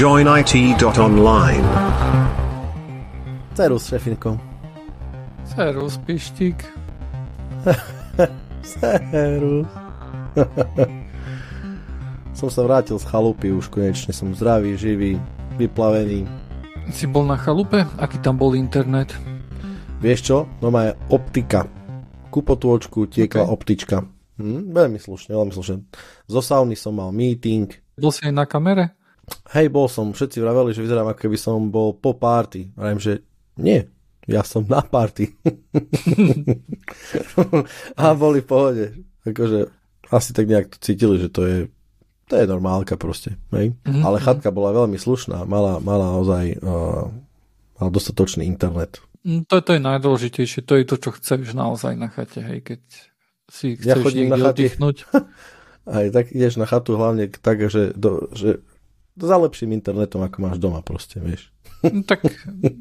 joinit.online. Serus, šefinko. Serus, pištík. Serus. som sa vrátil z chalupy, už konečne som zdravý, živý, vyplavený. Si bol na chalupe? Aký tam bol internet? Vieš čo? No má optika. Ku potôčku tiekla okay. optička. Hm, veľmi slušne, veľmi slušne. Zo sauny som mal meeting. Bol si aj na kamere? Hej, bol som. Všetci vraveli, že vyzerám, ako keby som bol po party. Vravím, že nie, ja som na party. a boli v pohode. Akože asi tak nejak to cítili, že to je to je normálka proste. Hej? Mm-hmm. Ale chatka bola veľmi slušná, mala, mala ozaj uh, mal dostatočný internet. Mm, to, to je najdôležitejšie, to je to, čo chceš naozaj na chate, hej, keď si chceš ja chodím na oddychnúť. Aj tak ideš na chatu hlavne tak, že, do, že za lepším internetom, ako máš doma proste, vieš. No, tak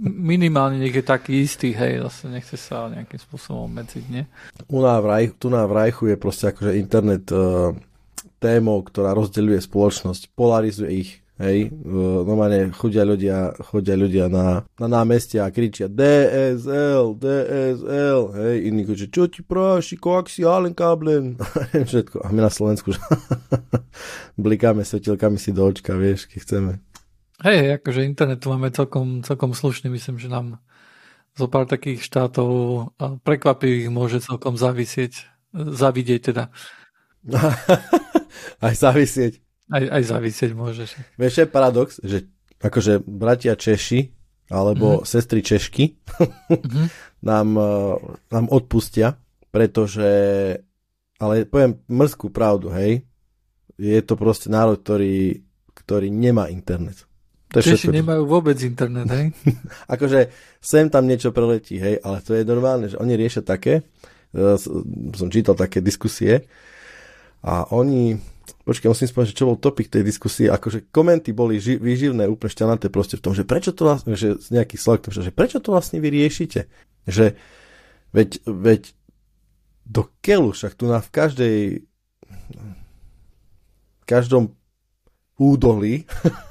minimálne je taký istý, hej, zase nechce sa nejakým spôsobom medziť, nie? U nás v Rajchu, tu na v Rajchu je proste akože internet uh, témou, ktorá rozdeľuje spoločnosť, polarizuje ich. Hej, normálne chodia ľudia, chodia ľudia na, na námestia a kričia DSL, DSL, hej, iní kričia, čo ti práši, alen káblen, všetko. A my na Slovensku blikáme svetilkami si do očka, vieš, keď chceme. Hej, akože internetu máme celkom, celkom slušný, myslím, že nám zo pár takých štátov prekvapivých môže celkom zavisieť, zavidieť teda. aj zavisieť. Aj, aj zavisieť môžeš. Vieš, je paradox, že akože bratia Češi alebo mm. sestry Češky mm. nám, eh, nám odpustia, pretože, ale poviem mrzkú pravdu, hej, je to proste národ, ktorý, ktorý nemá internet. To je Češi všetko. nemajú vôbec internet, hej? akože sem tam niečo preletí, hej, ale to je normálne, že oni riešia také, uh, som čítal také diskusie, a oni, počkaj, musím spomenúť, že čo bol topik tej diskusie, akože komenty boli ži, vyživné, úplne šťanaté proste v tom, že prečo to vlastne, že z nejakých slov, že prečo to vlastne vy riešite? Že veď, veď do keľu, však tu na v každej v každom údolí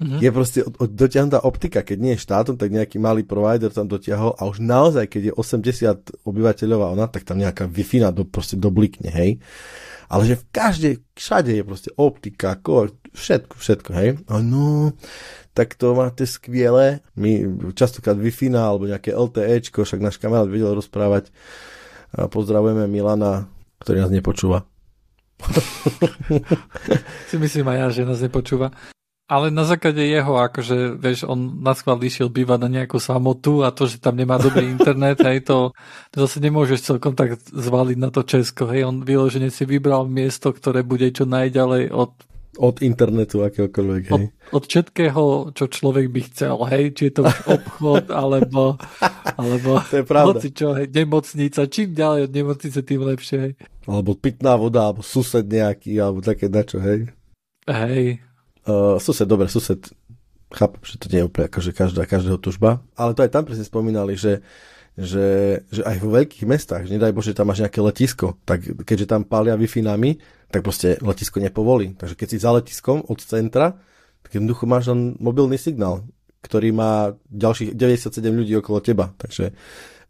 je proste dotiahnutá optika. Keď nie je štátom, tak nejaký malý provider tam dotiahol a už naozaj, keď je 80 obyvateľov a ona, tak tam nejaká Wi-Fi do, proste doblikne, hej ale že v každej, všade je proste optika, kor, všetko, všetko, hej. A no, tak to máte skviele. My častokrát wi alebo nejaké LTEčko, však náš kamarát vedel rozprávať. A pozdravujeme Milana, ktorý nás nepočúva. si myslím aj ja, že nás nepočúva. Ale na základe jeho, akože, vieš, on na schvál išiel bývať na nejakú samotu a to, že tam nemá dobrý internet, hej, to, to zase nemôžeš celkom tak zvaliť na to Česko, hej, on vyložene si vybral miesto, ktoré bude čo najďalej od od internetu akéhokoľvek, hej. Od, od všetkého, čo človek by chcel, hej, či je to obchod, alebo, alebo to je pravda. hoci čo, hej, nemocnica, čím ďalej od nemocnice, tým lepšie, hej. Alebo pitná voda, alebo sused nejaký, alebo také dačo, hej. Hej, Uh, sused, dobre, sused, chápem, že to nie je úplne akože každá, každého tužba, ale to aj tam presne spomínali, že, že, že aj vo veľkých mestách, že nedaj Bože, tam máš nejaké letisko, tak keďže tam pália wi nami, tak proste letisko nepovolí. Takže keď si za letiskom od centra, tak jednoducho máš len mobilný signál, ktorý má ďalších 97 ľudí okolo teba. Takže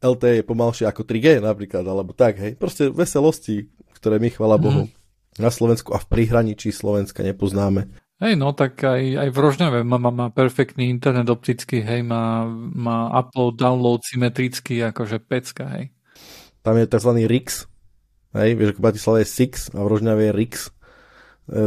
LTE je pomalšie ako 3G napríklad, alebo tak, hej. Proste veselosti, ktoré my, chvala Bohu, mm. na Slovensku a v prihraničí Slovenska nepoznáme. Hej, no tak aj, aj v Rožňave má, má, má perfektný internet optický, hej, má, má upload, download symetrický, akože pecka, hej. Tam je tzv. RIX, hej, vieš, ako Bratislava je SIX a v Rožňave je RIX. E,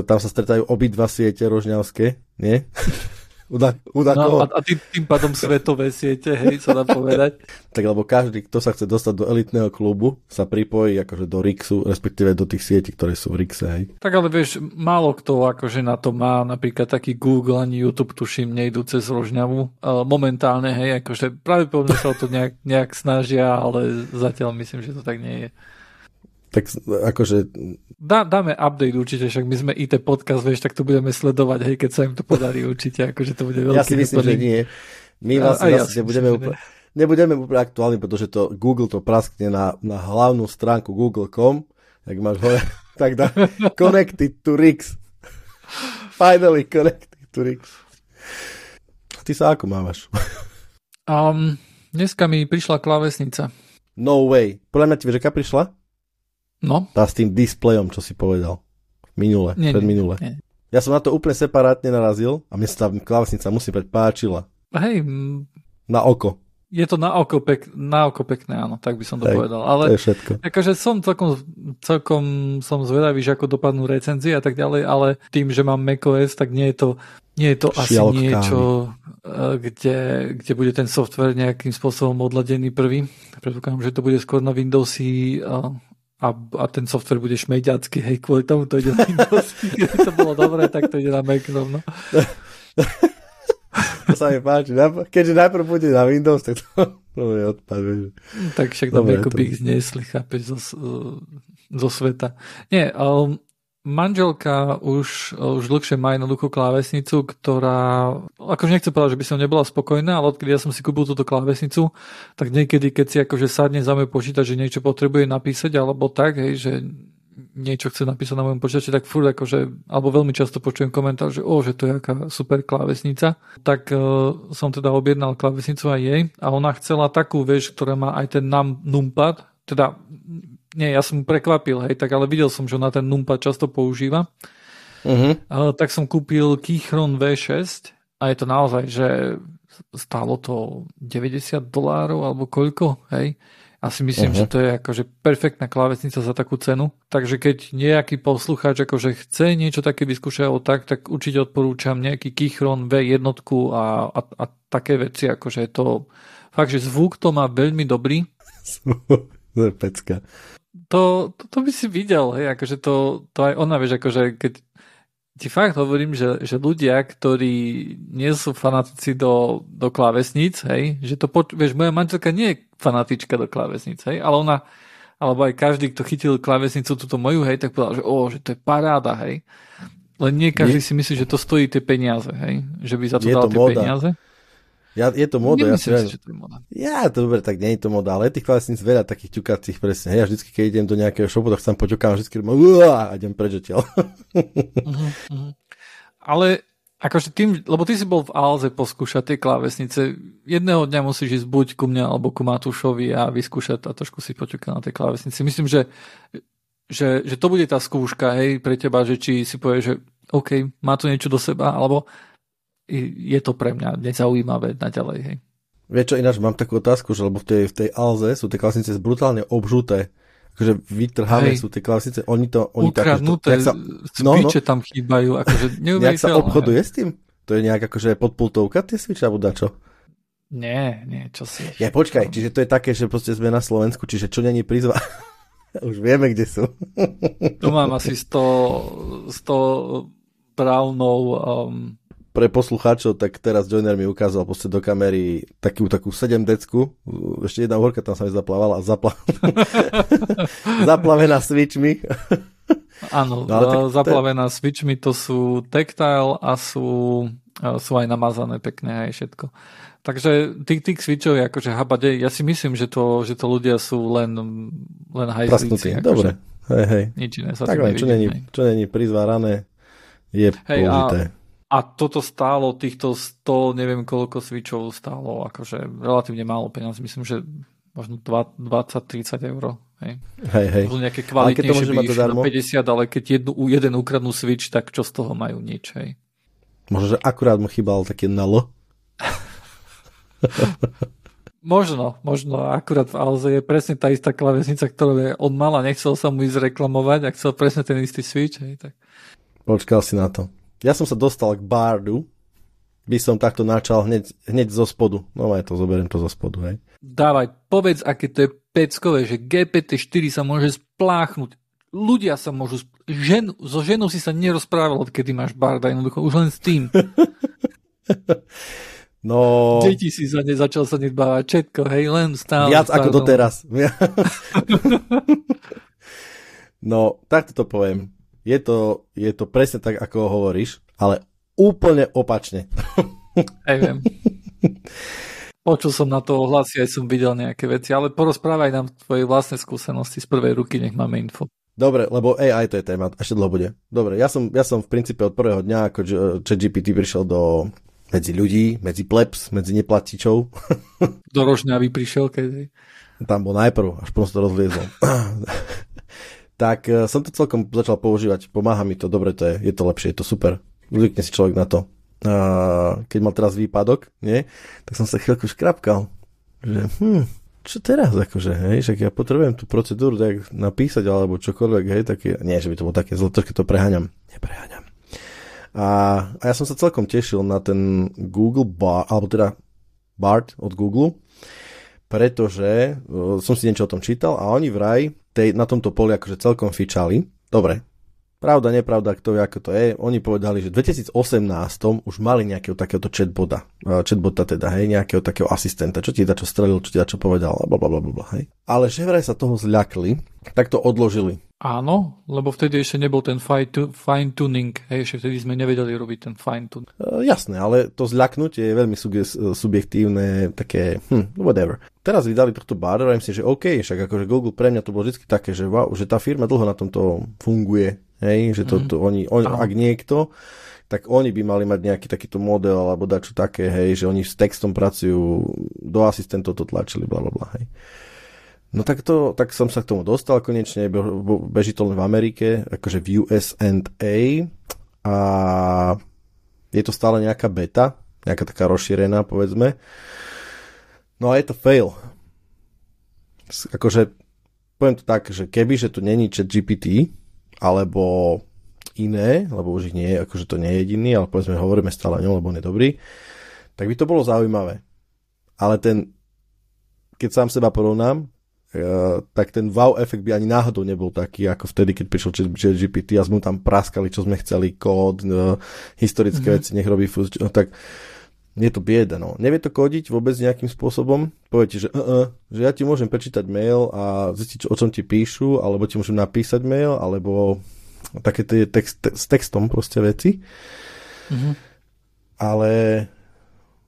tam sa stretajú obidva siete rožňavské, nie? Uda, uda no, a, a tým, tým pádom svetové siete, hej, sa dá povedať. tak lebo každý, kto sa chce dostať do elitného klubu, sa pripojí akože do Rixu, respektíve do tých sietí, ktoré sú v Rixe, hej. Tak ale vieš, málo kto akože na to má, napríklad taký Google ani YouTube, tuším, nejdu cez Rožňavu. Momentálne, hej, akože pravdepodobne sa o to nejak, nejak snažia, ale zatiaľ myslím, že to tak nie je. Tak akože... Dá, dáme update určite, však my sme IT podcast, vieš, tak to budeme sledovať, hej, keď sa im to podarí určite, akože to bude veľký Ja si myslím, že nie. My vlastne, ja, vlastne nebudeme, úplne, nebudeme úplne aktuálni, pretože to Google to praskne na, na hlavnú stránku google.com, ak máš hore, tak dá connected to Rix. Finally connected to Rix. Ty sa ako mávaš? Um, dneska mi prišla klávesnica. No way. Podľa mňa ti vieš, aká prišla? No. Tá s tým displejom, čo si povedal. Minule, Nie, pred nie, minule. nie. Ja som na to úplne separátne narazil a mne sa tá klávesnica musí pať páčila. Hej, Na oko. je to na oko, pek, na oko pekné, áno, tak by som to Hej, povedal. To Ale je všetko. akože som celkom, celkom som zvedavý, že ako dopadnú recenzie a tak ďalej, ale tým, že mám macOS, tak nie je to, nie je to asi niečo, eh, kde, kde bude ten software nejakým spôsobom odladený prvý. Predpokladám, že to bude skôr na Windowsy a, a, ten software bude šmejďacký, hej, kvôli tomu to ide na Windows. Keby to bolo dobré, tak to ide na Mac rovno. To sa mi páči. Keďže najprv bude na Windows, tak to, je odpad. Tak však na Dobre, Macu to- by ich zniesli, chápeš, zo, zo sveta. Nie, um, manželka už, už dlhšie má jednoduchú klávesnicu, ktorá, akože nechcem povedať, že by som nebola spokojná, ale odkedy ja som si kúpil túto klávesnicu, tak niekedy, keď si akože sadne za môj počítač, že niečo potrebuje napísať, alebo tak, hej, že niečo chce napísať na mojom počítači, tak furt akože, alebo veľmi často počujem komentár, že o, že to je aká super klávesnica. Tak uh, som teda objednal klávesnicu aj jej a ona chcela takú, vieš, ktorá má aj ten num, numpad, teda nie, ja som prekvapil, hej, tak ale videl som, že ona ten numpad často používa. Uh-huh. Uh, tak som kúpil Keychron V6 a je to naozaj, že stálo to 90 dolárov alebo koľko, hej. A si myslím, Mhm. že to je akože perfektná klávesnica za takú cenu. Takže keď nejaký poslucháč akože chce niečo také vyskúšať alebo tak, tak určite odporúčam nejaký Keychron V1 a, a, a také veci, akože je to fakt, že zvuk to má veľmi dobrý. to je pecka. To, to, to by si videl, hej, akože to, to aj ona, vieš, akože keď ti fakt hovorím, že, že ľudia, ktorí nie sú fanatici do, do klávesníc, hej, že to, poč- vieš, moja manželka nie je fanatička do klávesníc, hej, ale ona, alebo aj každý, kto chytil klávesnicu túto moju, hej, tak povedal, že o, že to je paráda, hej. Len nie každý Nie. si myslí, že to stojí tie peniaze, hej, že by za to Je dal to tie móda. peniaze. Ja, je to moda, ja si Nemyslím viem. si, že to je moda. Ja, to dobre, tak nie je to moda, ale je tých klávesníc veľa takých ťukacích presne. Hej, ja vždycky, keď idem do nejakého shopu, tak tam poťukám, vždycky a idem preč odtiaľ. Mhm, mhm. Ale akože tým, lebo ty si bol v Alze poskúšať tie klávesnice, jedného dňa musíš ísť buď ku mne alebo ku Matúšovi a vyskúšať a trošku si poťukať na tej klávesnici. Myslím, že, že, že to bude tá skúška, hej, pre teba, že či si povieš, že OK, má to niečo do seba, alebo je to pre mňa nezaujímavé naďalej, hej. Vieš čo, ináč mám takú otázku, že lebo v tej, v tej Alze sú tie klávesnice brutálne obžuté. Akože vytrhané Hej. sú tie klávesnice, oni to... Oni Ukradnuté, to, jak sa, no, no. tam chýbajú, akože nejak sa obchoduje s tým? To je nejak akože podpultovka tie switche, alebo dačo? Nie, nie, čo si. Ja počkaj, čiže to je také, že proste sme na Slovensku, čiže čo není prizva... Už vieme, kde sú. Tu mám asi 100, 100 brownov um, Pre poslucháčov, tak teraz Joiner mi ukázal proste do kamery takú, takú 7 decku. Ešte jedna horka tam sa mi zaplávala a zapla... zaplavená switchmi. Áno, No, tak zaplavená switchmi to sú tactile a sú, sú aj namazané pekne aj všetko. Takže tých, tých switchov je akože habade. Ja si myslím, že to, že to ľudia sú len, len hajzlíci. Dobre, hej, hej. Nič iné sa Tak len, čo není, čo není prizvárané, je Hej, použité. A toto stálo, týchto 100, neviem koľko switchov stálo, akože relatívne málo peniaz. Myslím, že možno 20-30 eur. Hej. Hej, hej. Možno nejaké kvalitnejšie by na 50, ale keď jednu, jeden ukradnú switch, tak čo z toho majú nič. Hej. Možno, že akurát mu chýbal také na L. Možno, možno. Akurát v Alze je presne tá istá klavesnica, ktorú on mal a nechcel sa mu ísť reklamovať a chcel presne ten istý switch. Hej, tak. Počkal si na to. Ja som sa dostal k bardu, by som takto načal hneď, hneď zo spodu. No aj to, zoberiem to zo spodu, hej. Dávaj, povedz, aké to je peckové, že GPT-4 sa môže spláchnuť. Ľudia sa môžu... Sp- žen, so ženou si sa nerozprával, odkedy máš barda, jednoducho, už len s tým. No, Deti si sa ne, začal sa nedbávať, všetko, hej, len stále. viac stále. ako doteraz. no, takto to poviem. Je to, je to presne tak, ako hovoríš, ale úplne opačne. Hej, viem. Počul som na to ohlasy, aj som videl nejaké veci, ale porozprávaj nám tvoje vlastné skúsenosti z prvej ruky, nech máme info. Dobre, lebo AI to je téma, ešte dlho bude. Dobre, ja som, ja som v princípe od prvého dňa, ako ChatGPT prišiel do, medzi ľudí, medzi plebs, medzi neplatičov. Do Rožňavy prišiel kedy. Tam bol najprv, až potom to rozliezol. tak uh, som to celkom začal používať. Pomáha mi to, dobre to je, je to lepšie, je to super. Zvykne si človek na to. Uh, keď mal teraz výpadok, nie, tak som sa chvíľku škrapkal. Že, hm, čo teraz, akože, hej, však ja potrebujem tú procedúru tak napísať, alebo čokoľvek, hej, také, nie, že by to bolo také zle, trošku to preháňam. Nepreháňam. A, a ja som sa celkom tešil na ten Google Bar, alebo teda Bart od Google, pretože uh, som si niečo o tom čítal a oni vraj tej, na tomto poli akože celkom fičali. Dobre, Pravda, nepravda, kto vie, ako to je. Oni povedali, že v 2018 už mali nejakého takéhoto chatbota, chatbota teda, hej, nejakého takého asistenta, čo ti da čo strelil, čo ti da čo povedal, bla, bla, bla, bla, hej. Ale že vraj sa toho zľakli, tak to odložili. Áno, lebo vtedy ešte nebol ten fine tuning, hej, ešte vtedy sme nevedeli robiť ten fine tuning. Uh, jasné, ale to zľaknutie je veľmi subjektívne, také, hm, whatever. Teraz vydali tohto bar a myslím, že OK, však akože Google pre mňa to bolo vždy také, že wow, že tá firma dlho na tomto funguje, hej, že to, mm. to oni, oni ak niekto, tak oni by mali mať nejaký takýto model alebo dačo také, hej, že oni s textom pracujú, do asistentov to tlačili, bla, bla, bla, hej. No tak, to, tak som sa k tomu dostal konečne, beží to len v Amerike, akože v USA a je to stále nejaká beta, nejaká taká rozšírená, povedzme. No a je to fail. Akože, poviem to tak, že keby, že tu není chat GPT, alebo iné, lebo už ich nie je, akože to nie je jediný, ale povedzme hovoríme stále o ňom, lebo on je dobrý, tak by to bolo zaujímavé. Ale ten, keď sám seba porovnám, tak ten wow efekt by ani náhodou nebol taký, ako vtedy, keď prišiel chat GPT a sme tam praskali, čo sme chceli, kód, uh, historické mm-hmm. veci, nech robí no, tak je to bieda, no. Nevie to kodiť vôbec nejakým spôsobom. Poviete, že, uh, uh, že ja ti môžem prečítať mail a zistiť, o čom ti píšu, alebo ti môžem napísať mail, alebo také tie text, te, s textom proste veci. Mm-hmm. Ale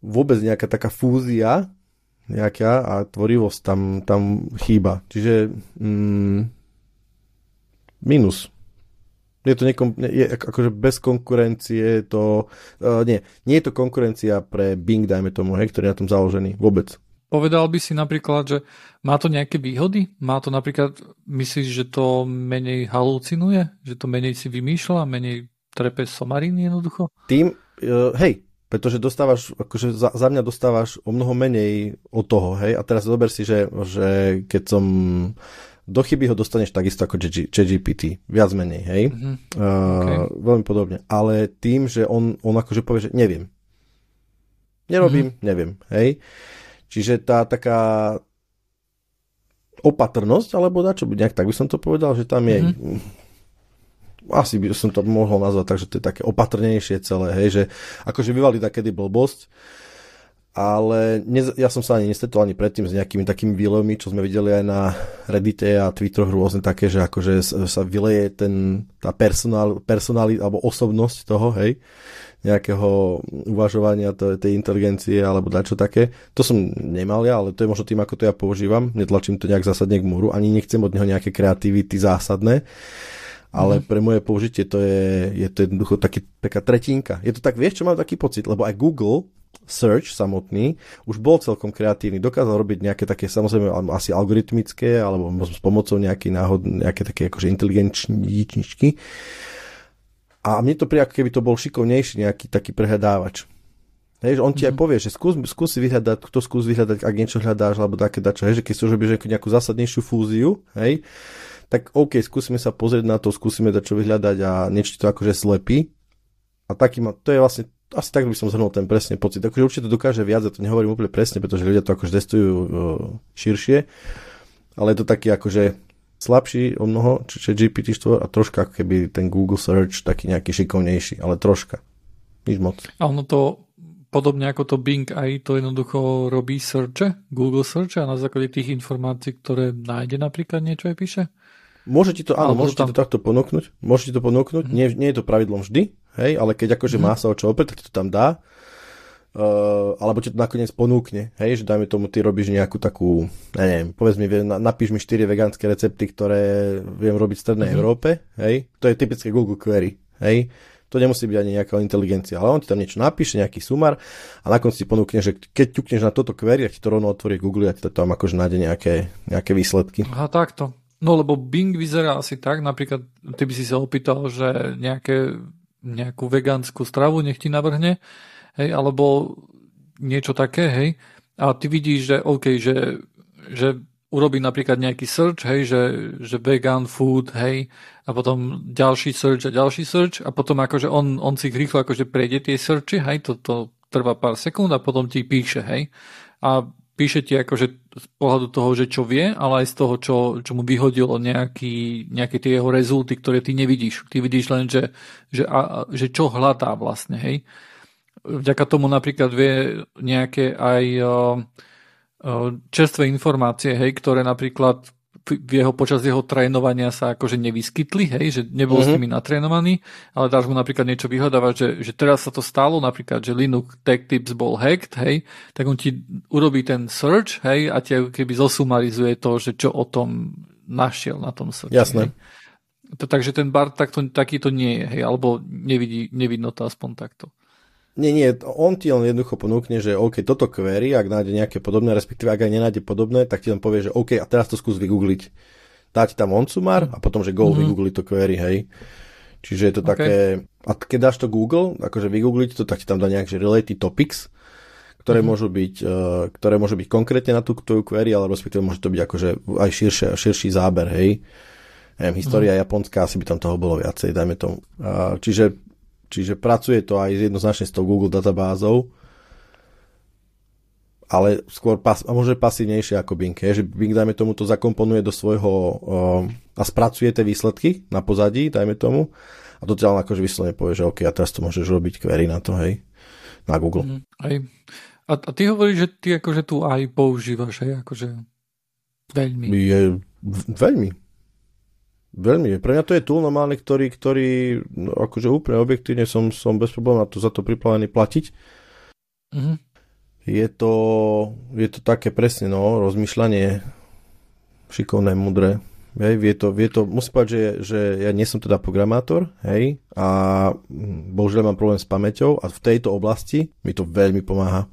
vôbec nejaká taká fúzia nejaká a tvorivosť tam, tam chýba. Čiže mm, minus. Je to nekom, je, akože bez konkurencie to, uh, nie, nie je to konkurencia pre Bing, dajme tomu, hej, ktorý je na tom založený, vôbec. Povedal by si napríklad, že má to nejaké výhody? Má to napríklad, myslíš, že to menej halucinuje? Že to menej si vymýšľa? Menej trepe somariny jednoducho? Tým, uh, hej, pretože dostávaš, akože za, za mňa dostávaš o mnoho menej od toho, hej, a teraz zober si, že, že keď som do chyby ho dostaneš takisto ako ChatGPT, viac menej, hej, mm-hmm. uh, okay. veľmi podobne, ale tým, že on, on akože povie, že neviem, nerobím, mm-hmm. neviem, hej, Čiže tá taká opatrnosť, alebo čo by nejak tak by som to povedal, že tam je mm-hmm. asi by som to mohol nazvať tak, že to je také opatrnejšie celé, hej, že akože vyvali takedy blbosť, ale ne, ja som sa ani nestretol ani predtým s nejakými takými výlevmi, čo sme videli aj na Reddite a Twitteroch rôzne také, že akože sa vyleje ten, tá personál, personáli alebo osobnosť toho, hej, nejakého uvažovania tej inteligencie alebo dačo také. To som nemal ja, ale to je možno tým, ako to ja používam. Netlačím to nejak zásadne k múru, ani nechcem od neho nejaké kreativity zásadné, ale mm. pre moje použitie to je, je to jednoducho taký, taká tretinka. Je to tak, vieš, čo mám taký pocit, lebo aj Google search samotný už bol celkom kreatívny, dokázal robiť nejaké také samozrejme asi algoritmické alebo s pomocou nejakej náhod, nejaké také akože inteligenčničky a mne to príde, ako keby to bol šikovnejší nejaký taký prehľadávač. Hej, že on ti mm-hmm. aj mhm. povie, že skús, skús si vyhľadať, kto skús vyhľadať, ak niečo hľadáš, alebo také dačo, hej, že keď si robíš nejakú zásadnejšiu fúziu, hej, tak OK, skúsime sa pozrieť na to, skúsime čo vyhľadať a niečo to akože slepí. A taký ma, to je vlastne, asi tak by som zhrnul ten presne pocit. Akože určite to dokáže viac, ja to nehovorím úplne presne, pretože ľudia to akože testujú širšie, ale je to taký akože slabší o mnoho, čiže GPT-4 a troška keby ten Google Search taký nejaký šikovnejší, ale troška. Nič moc. A ono to podobne ako to Bing aj to jednoducho robí searche, Google Search a na základe tých informácií, ktoré nájde napríklad niečo aj píše? Môže ti to, áno, môže tam... to takto ponúknuť, môže ti to ponúknuť, mm-hmm. nie, nie je to pravidlom vždy, hej, ale keď akože mm-hmm. má sa o čo opäť, tak ti to tam dá Uh, alebo ti to nakoniec ponúkne, hej, že dajme tomu, ty robíš nejakú takú, ja neviem, povedz mi, napíš mi 4 vegánske recepty, ktoré viem robiť v Strednej mm-hmm. Európe, hej, to je typické Google Query, hej, to To nemusí byť ani nejaká inteligencia, ale on ti tam niečo napíše, nejaký sumar a na konci ti ponúkne, že keď ťukneš na toto query, tak ti to rovno otvorí Google a ti to tam akože nájde nejaké, nejaké výsledky. Aha, takto. No lebo Bing vyzerá asi tak, napríklad ty by si sa opýtal, že nejaké, nejakú vegánsku stravu nech ti navrhne, hej, alebo niečo také, hej, a ty vidíš, že OK, že, že urobí napríklad nejaký search, hej, že, že vegan food, hej, a potom ďalší search a ďalší search a potom akože on, on si rýchlo akože prejde tie searchy, hej, to, to trvá pár sekúnd a potom ti píše, hej. A píše ti akože z pohľadu toho, že čo vie, ale aj z toho, čo, čo mu vyhodilo nejaký, nejaké tie jeho rezulty, ktoré ty nevidíš. Ty vidíš len, že, že, a, že čo hľadá vlastne, hej. Vďaka tomu napríklad vie nejaké aj uh, čerstvé informácie, hej, ktoré napríklad jeho, počas jeho trénovania sa akože nevyskytli, hej, že nebol mm-hmm. s mhm. nimi natrénovaný, ale dáš mu napríklad niečo vyhľadávať, že, že teraz sa to stalo, napríklad, že Linux Tech Tips bol hacked, hej, tak on ti urobí ten search, hej, a ti keby zosumarizuje to, že čo o tom našiel na tom search. Jasné. Hej. To, takže ten bar takto, takýto nie je, hej, alebo nevidí, nevidno to aspoň takto. Nie, nie, on ti len jednoducho ponúkne, že OK, toto query, ak nájde nejaké podobné, respektíve ak aj nenájde podobné, tak ti len povie, že OK, a teraz to skús vygoogliť. Dá ti tam on sumar a potom, že go mm-hmm. vygoogliť to query, hej. Čiže je to okay. také, a keď dáš to Google, akože vygoogliť to, tak ti tam dá nejak, že related topics, ktoré, mm-hmm. môžu byť, uh, ktoré môžu byť konkrétne na tú tvoju query, ale respektíve môže to byť akože aj širšie, širší záber, hej. Neviem, história mm-hmm. japonská, asi by tam toho bolo viacej, dajme tomu. Uh, čiže Čiže pracuje to aj jednoznačne s tou Google databázou, ale skôr pas, a môže pasívnejšie ako Bing. Je, že Bing, dajme tomu, to zakomponuje do svojho uh, a spracuje tie výsledky na pozadí, dajme tomu, a to len akože vyslovene povie, že OK, a teraz to môžeš robiť query na to, hej, na Google. Mm, aj. A, a ty hovoríš, že ty akože tu aj používaš, hej, akože veľmi. Je, veľmi. Veľmi. Pre mňa to je tool normálny, ktorý, ktorý no, akože úplne objektívne som, som bez problémov na to za to priplavený platiť. Mm-hmm. Je, to, je to také presne, no, rozmýšľanie šikovné, mudré. Hej, vie to, vie to, musím povedať, že, že ja nie som teda programátor, hej, a bohužiaľ mám problém s pamäťou a v tejto oblasti mi to veľmi pomáha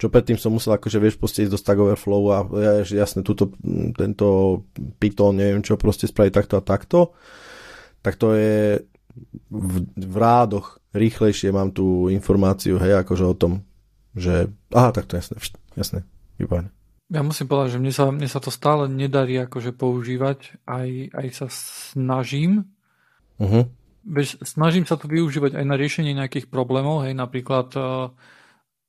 čo predtým som musel akože vieš proste ísť do Stack Overflow a ja, jasne túto, tento Python, neviem čo proste spraviť takto a takto, tak to je v, v rádoch rýchlejšie mám tú informáciu, hej, akože o tom, že aha, tak to jasné, jasné, výborné. Ja musím povedať, že mne sa, mne sa to stále nedarí akože používať, aj, aj sa snažím. Uh-huh. Bež, snažím sa to využívať aj na riešenie nejakých problémov, hej, napríklad uh,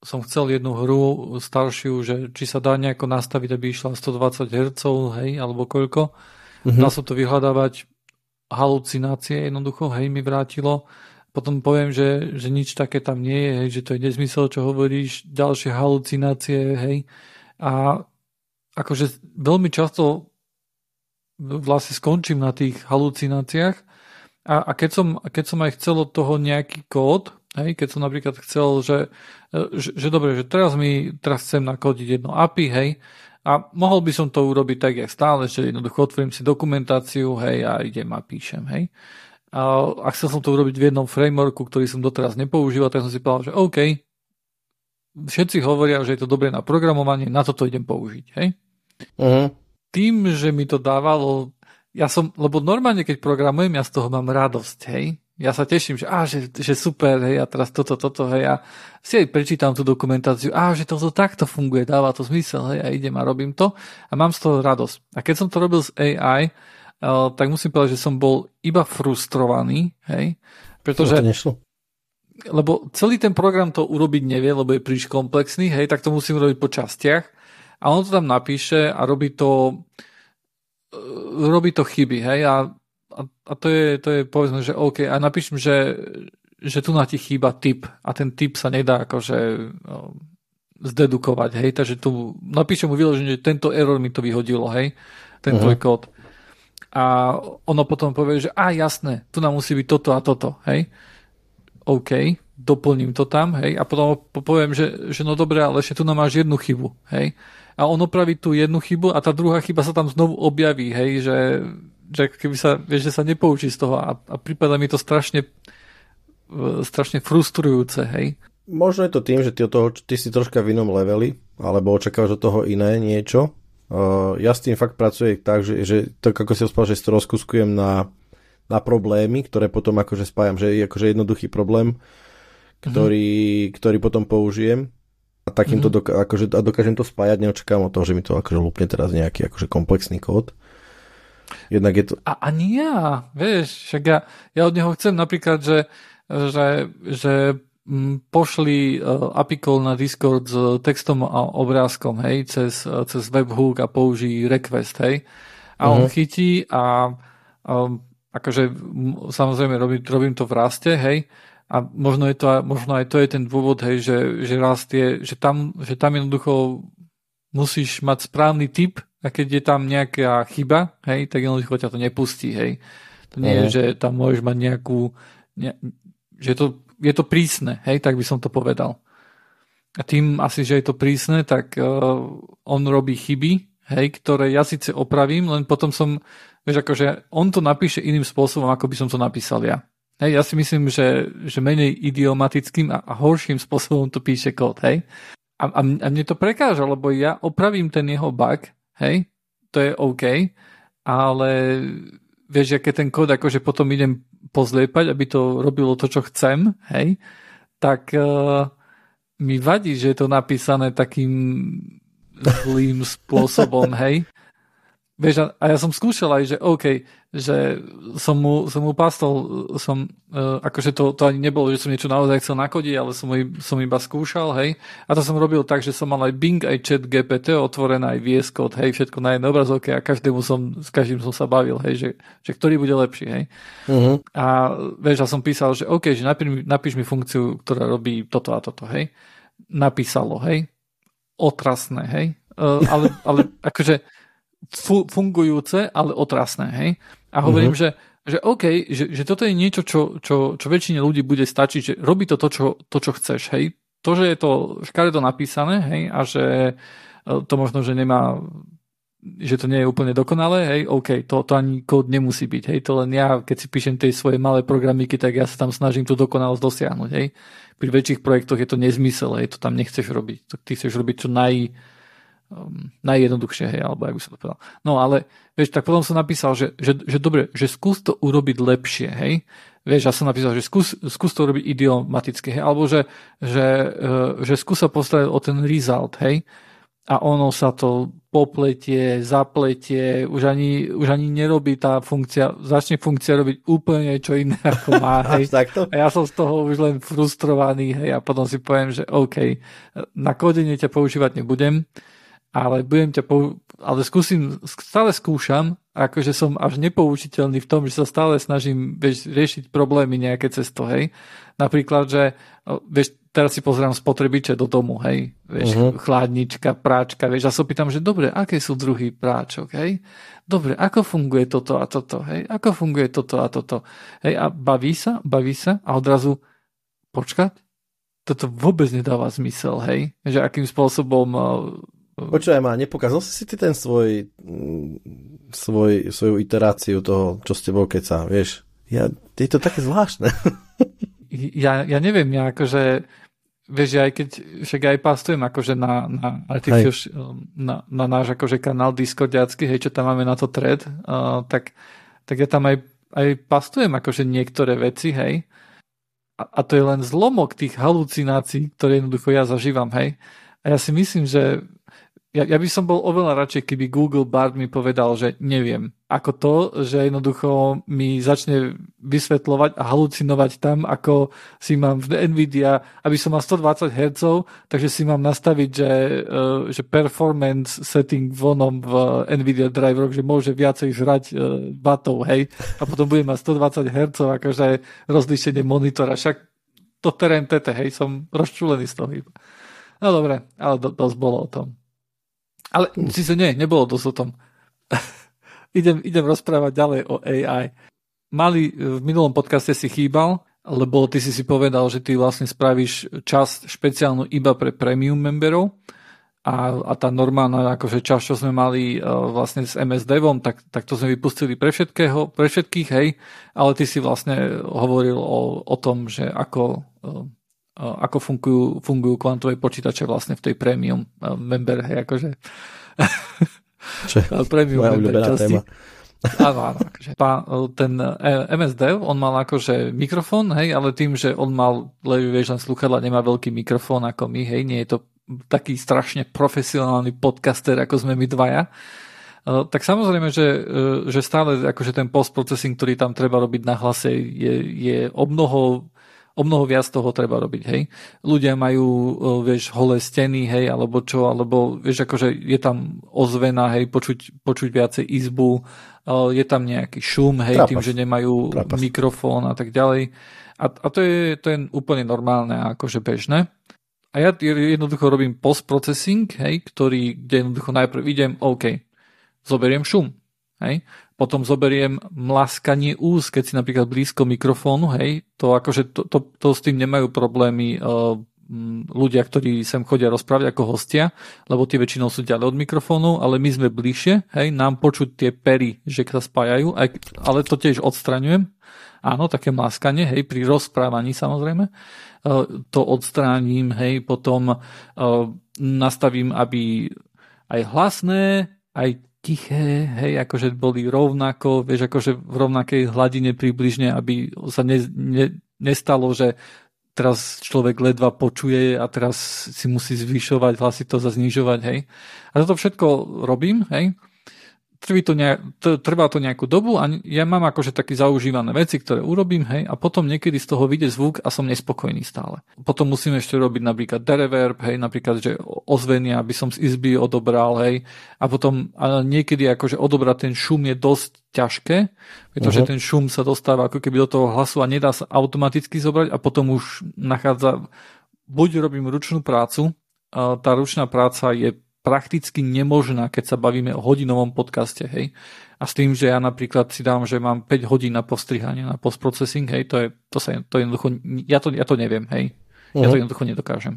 som chcel jednu hru staršiu, že či sa dá nejako nastaviť, aby išla 120 Hz, hej, alebo koľko. Mm-hmm. Dá sa to vyhľadávať halucinácie jednoducho, hej, mi vrátilo. Potom poviem, že, že nič také tam nie je, hej, že to je nezmysel, čo hovoríš, ďalšie halucinácie, hej. A akože veľmi často vlastne skončím na tých halucináciách a, a keď, som, keď som aj chcel od toho nejaký kód, Hej, keď som napríklad chcel, že, že, že dobre, že teraz mi teraz chcem nakodiť jedno API, hej, a mohol by som to urobiť tak, jak stále, že jednoducho otvorím si dokumentáciu, hej, a idem a píšem, hej. A, a chcel som to urobiť v jednom frameworku, ktorý som doteraz nepoužíval, tak som si povedal, že OK, všetci hovoria, že je to dobré na programovanie, na toto idem použiť, hej. Uh-huh. Tým, že mi to dávalo, ja som, lebo normálne, keď programujem, ja z toho mám radosť, hej ja sa teším, že, á, že, že super, hej, a teraz toto, toto, hej, a si aj prečítam tú dokumentáciu, á, že toto takto funguje, dáva to zmysel, hej, a idem a robím to a mám z toho radosť. A keď som to robil s AI, uh, tak musím povedať, že som bol iba frustrovaný, hej, pretože... to nešlo. Lebo celý ten program to urobiť nevie, lebo je príliš komplexný, hej, tak to musím robiť po častiach a on to tam napíše a robí to robí to chyby, hej, a a, a to, je, to je povedzme, že OK. A napíšem, že, že tu na ti chýba typ a ten typ sa nedá akože no, zdedukovať, hej, takže tu napíšem mu vyloženie, že tento error mi to vyhodilo, hej, ten uh-huh. tvoj kód. A ono potom povie, že a jasné, tu nám musí byť toto a toto, hej. OK, doplním to tam, hej, a potom poviem, že, že no dobre, ale ešte tu nám máš jednu chybu, hej. A on opraví tú jednu chybu a tá druhá chyba sa tam znovu objaví, hej, že že keby sa, vieš, že sa nepoučí z toho a, a prípada mi to strašne strašne frustrujúce, hej. Možno je to tým, že ty, od toho, ty si troška v inom leveli, alebo očakávaš od toho iné niečo. Uh, ja s tým fakt pracujem tak, že, že tak ako si spal, že si to rozkuskujem na, na problémy, ktoré potom akože spájam, že je akože jednoduchý problém, ktorý, mm-hmm. ktorý potom použijem a takýmto mm-hmm. doka- akože, a dokážem to spájať, neočakám od toho, že mi to akože lúpne teraz nejaký akože komplexný kód. Jednak je to... A ani ja, vieš, však ja, ja od neho chcem napríklad, že, že, že mm, pošli uh, API call na Discord s textom a obrázkom, hej, cez, cez webhook a použij request, hej. A uh-huh. on mhm. chytí a um, akože samozrejme robím, robím to v raste, hej, a možno, je to, možno aj to je ten dôvod, hej, že, že rast je, že tam, že tam jednoducho musíš mať správny typ a keď je tam nejaká chyba, hej, tak jednoducho ťa to nepustí, hej. To nie je, že tam môžeš mať nejakú, ne, že to, je to prísne, hej, tak by som to povedal. A tým asi, že je to prísne, tak uh, on robí chyby, hej, ktoré ja síce opravím, len potom som, vieš, akože on to napíše iným spôsobom, ako by som to napísal ja. Hej, ja si myslím, že, že menej idiomatickým a, a horším spôsobom to píše kód, hej. A, a, a mne to prekáža, lebo ja opravím ten jeho bug, hej, to je OK, ale vieš, keď ten kód akože potom idem pozliepať, aby to robilo to, čo chcem, hej, tak uh, mi vadí, že je to napísané takým zlým spôsobom, hej. Vieš, a ja som skúšal aj, že OK, že som mu, som mu pastol, som, uh, akože to, to ani nebolo, že som niečo naozaj chcel nakodiť, ale som, som iba skúšal, hej. A to som robil tak, že som mal aj Bing, aj chat GPT otvorené, aj VS Code, hej, všetko na jednej obrazovke a každému som, s každým som sa bavil, hej, že, že ktorý bude lepší, hej. Uh-huh. A vieš, a som písal, že OK, že napíš, napíš mi funkciu, ktorá robí toto a toto, hej. Napísalo, hej. Otrasné, hej. Uh, ale, ale akože fu- fungujúce, ale otrasné, hej? A hovorím, uh-huh. že, že OK, že, že toto je niečo, čo, čo, čo väčšine ľudí bude stačiť, že robí to to, čo, to, čo chceš, hej? To, že je to škaredo napísané, hej, a že e, to možno, že nemá že to nie je úplne dokonalé, hej, OK, to, to ani kód nemusí byť, hej, to len ja, keď si píšem tie svoje malé programiky, tak ja sa tam snažím tú dokonalosť dosiahnuť, hej. Pri väčších projektoch je to nezmysel, hej, to tam nechceš robiť, to ty chceš robiť čo naj, um, najjednoduchšie, hej, alebo ako by som to povedal. No ale, vieš, tak potom som napísal, že, že, že dobre, že skús to urobiť lepšie, hej. Vieš, ja som napísal, že skús, skús to urobiť idiomaticky, hej, alebo že, že, uh, že skús sa postarať o ten result, hej. A ono sa to popletie, zapletie, už ani, už ani nerobí tá funkcia, začne funkcia robiť úplne čo iné ako má, hej. A ja som z toho už len frustrovaný, hej, a potom si poviem, že OK, na kodenie ťa používať nebudem, ale budem ťa pou... ale skúsim, stále skúšam, akože som až nepoučiteľný v tom, že sa stále snažím vieš, riešiť problémy nejaké cez to, hej. Napríklad, že vieš, teraz si pozerám spotrebiče do domu, hej, vieš, uh-huh. chladnička, práčka, vieš, a sa pýtam, že dobre, aké sú druhy práčok, hej, dobre, ako funguje toto a toto, hej, ako funguje toto a toto, hej, a baví sa, baví sa a odrazu počkať, toto vôbec nedáva zmysel, hej, že akým spôsobom Počúvaj ma, nepokázal si ty ten svoj, mm, svoj, svoju iteráciu toho, čo s tebou keca, vieš? Ja, je to také zvláštne. ja, ja neviem, ja akože, vieš, ja aj keď, však aj pastujem akože na, na, na, na náš akože kanál Discordiacký, hej, čo tam máme na to thread, uh, tak, tak ja tam aj, aj pastujem akože niektoré veci, hej, a, a to je len zlomok tých halucinácií, ktoré jednoducho ja zažívam, hej. A ja si myslím, že ja, ja by som bol oveľa radšej, keby Google Bard mi povedal, že neviem. Ako to, že jednoducho mi začne vysvetľovať a halucinovať tam, ako si mám v NVIDIA, aby som mal 120 Hz, takže si mám nastaviť, že, uh, že performance setting vonom v NVIDIA driver, že môže viacej žrať uh, batov, hej, a potom budem mať 120 Hz, akože rozlíšenie monitora, však to terén tete, hej, som rozčúlený z toho. No dobre, ale do, dosť bolo o tom. Ale síce nie, nebolo dosť o tom. idem, idem rozprávať ďalej o AI. Mali v minulom podcaste si chýbal, lebo ty si si povedal, že ty vlastne spravíš časť špeciálnu iba pre premium memberov a, a tá normálna akože časť, čo sme mali uh, vlastne s MS Devom, tak, tak to sme vypustili pre, všetkého, pre všetkých, hej, ale ty si vlastne hovoril o, o tom, že ako, uh, ako fungujú, fungujú kvantové počítače vlastne v tej premium member, hej, akože Čo je premium moja member časti. téma. Áno, áno. Akože pá, ten MSD, on mal akože mikrofón, hej, ale tým, že on mal, vieš, len sluchadla, nemá veľký mikrofón ako my, hej, nie je to taký strašne profesionálny podcaster, ako sme my dvaja, tak samozrejme, že, e, že stále akože ten post-processing, ktorý tam treba robiť na hlase, je, je o mnoho o mnoho viac toho treba robiť, hej. Ľudia majú, vieš, holé steny, hej, alebo čo, alebo, vieš, akože je tam ozvena, hej, počuť, počuť viacej izbu, je tam nejaký šum, hej, Trapas. tým, že nemajú Trapas. mikrofón a tak ďalej. A, a to, je, to je úplne normálne a akože bežné. A ja jednoducho robím post-processing, hej, ktorý, kde jednoducho najprv idem, OK, zoberiem šum, hej, potom zoberiem mlaskanie úst, keď si napríklad blízko mikrofónu, hej, to akože to, to, to s tým nemajú problémy uh, ľudia, ktorí sem chodia rozprávať ako hostia, lebo tie väčšinou sú ďalej od mikrofónu, ale my sme bližšie, hej, nám počuť tie pery, že sa spájajú, aj, ale to tiež odstraňujem. Áno, také mlaskanie, hej, pri rozprávaní samozrejme. Eh, to odstránim, hej, potom eh, nastavím, aby aj hlasné, aj tiché, hej, akože boli rovnako, vieš, akože v rovnakej hladine približne, aby sa ne, ne, nestalo, že teraz človek ledva počuje a teraz si musí zvyšovať hlasitosť a znižovať, hej. A toto všetko robím, hej trví to nejak, trvá to nejakú dobu a ja mám akože také zaužívané veci, ktoré urobím, hej, a potom niekedy z toho vyjde zvuk a som nespokojný stále. Potom musím ešte robiť napríklad reverb, hej, napríklad, že ozvenia, aby som z izby odobral, hej, a potom a niekedy akože odobrať ten šum je dosť ťažké, pretože uh-huh. ten šum sa dostáva ako keby do toho hlasu a nedá sa automaticky zobrať a potom už nachádza, buď robím ručnú prácu, tá ručná práca je prakticky nemožná, keď sa bavíme o hodinovom podcaste, hej. A s tým, že ja napríklad si dám, že mám 5 hodín na postrihanie, na postprocessing, hej, to je, to sa, to jednoducho, ja to, ja to neviem, hej. Ja uh-huh. to mhm. jednoducho nedokážem.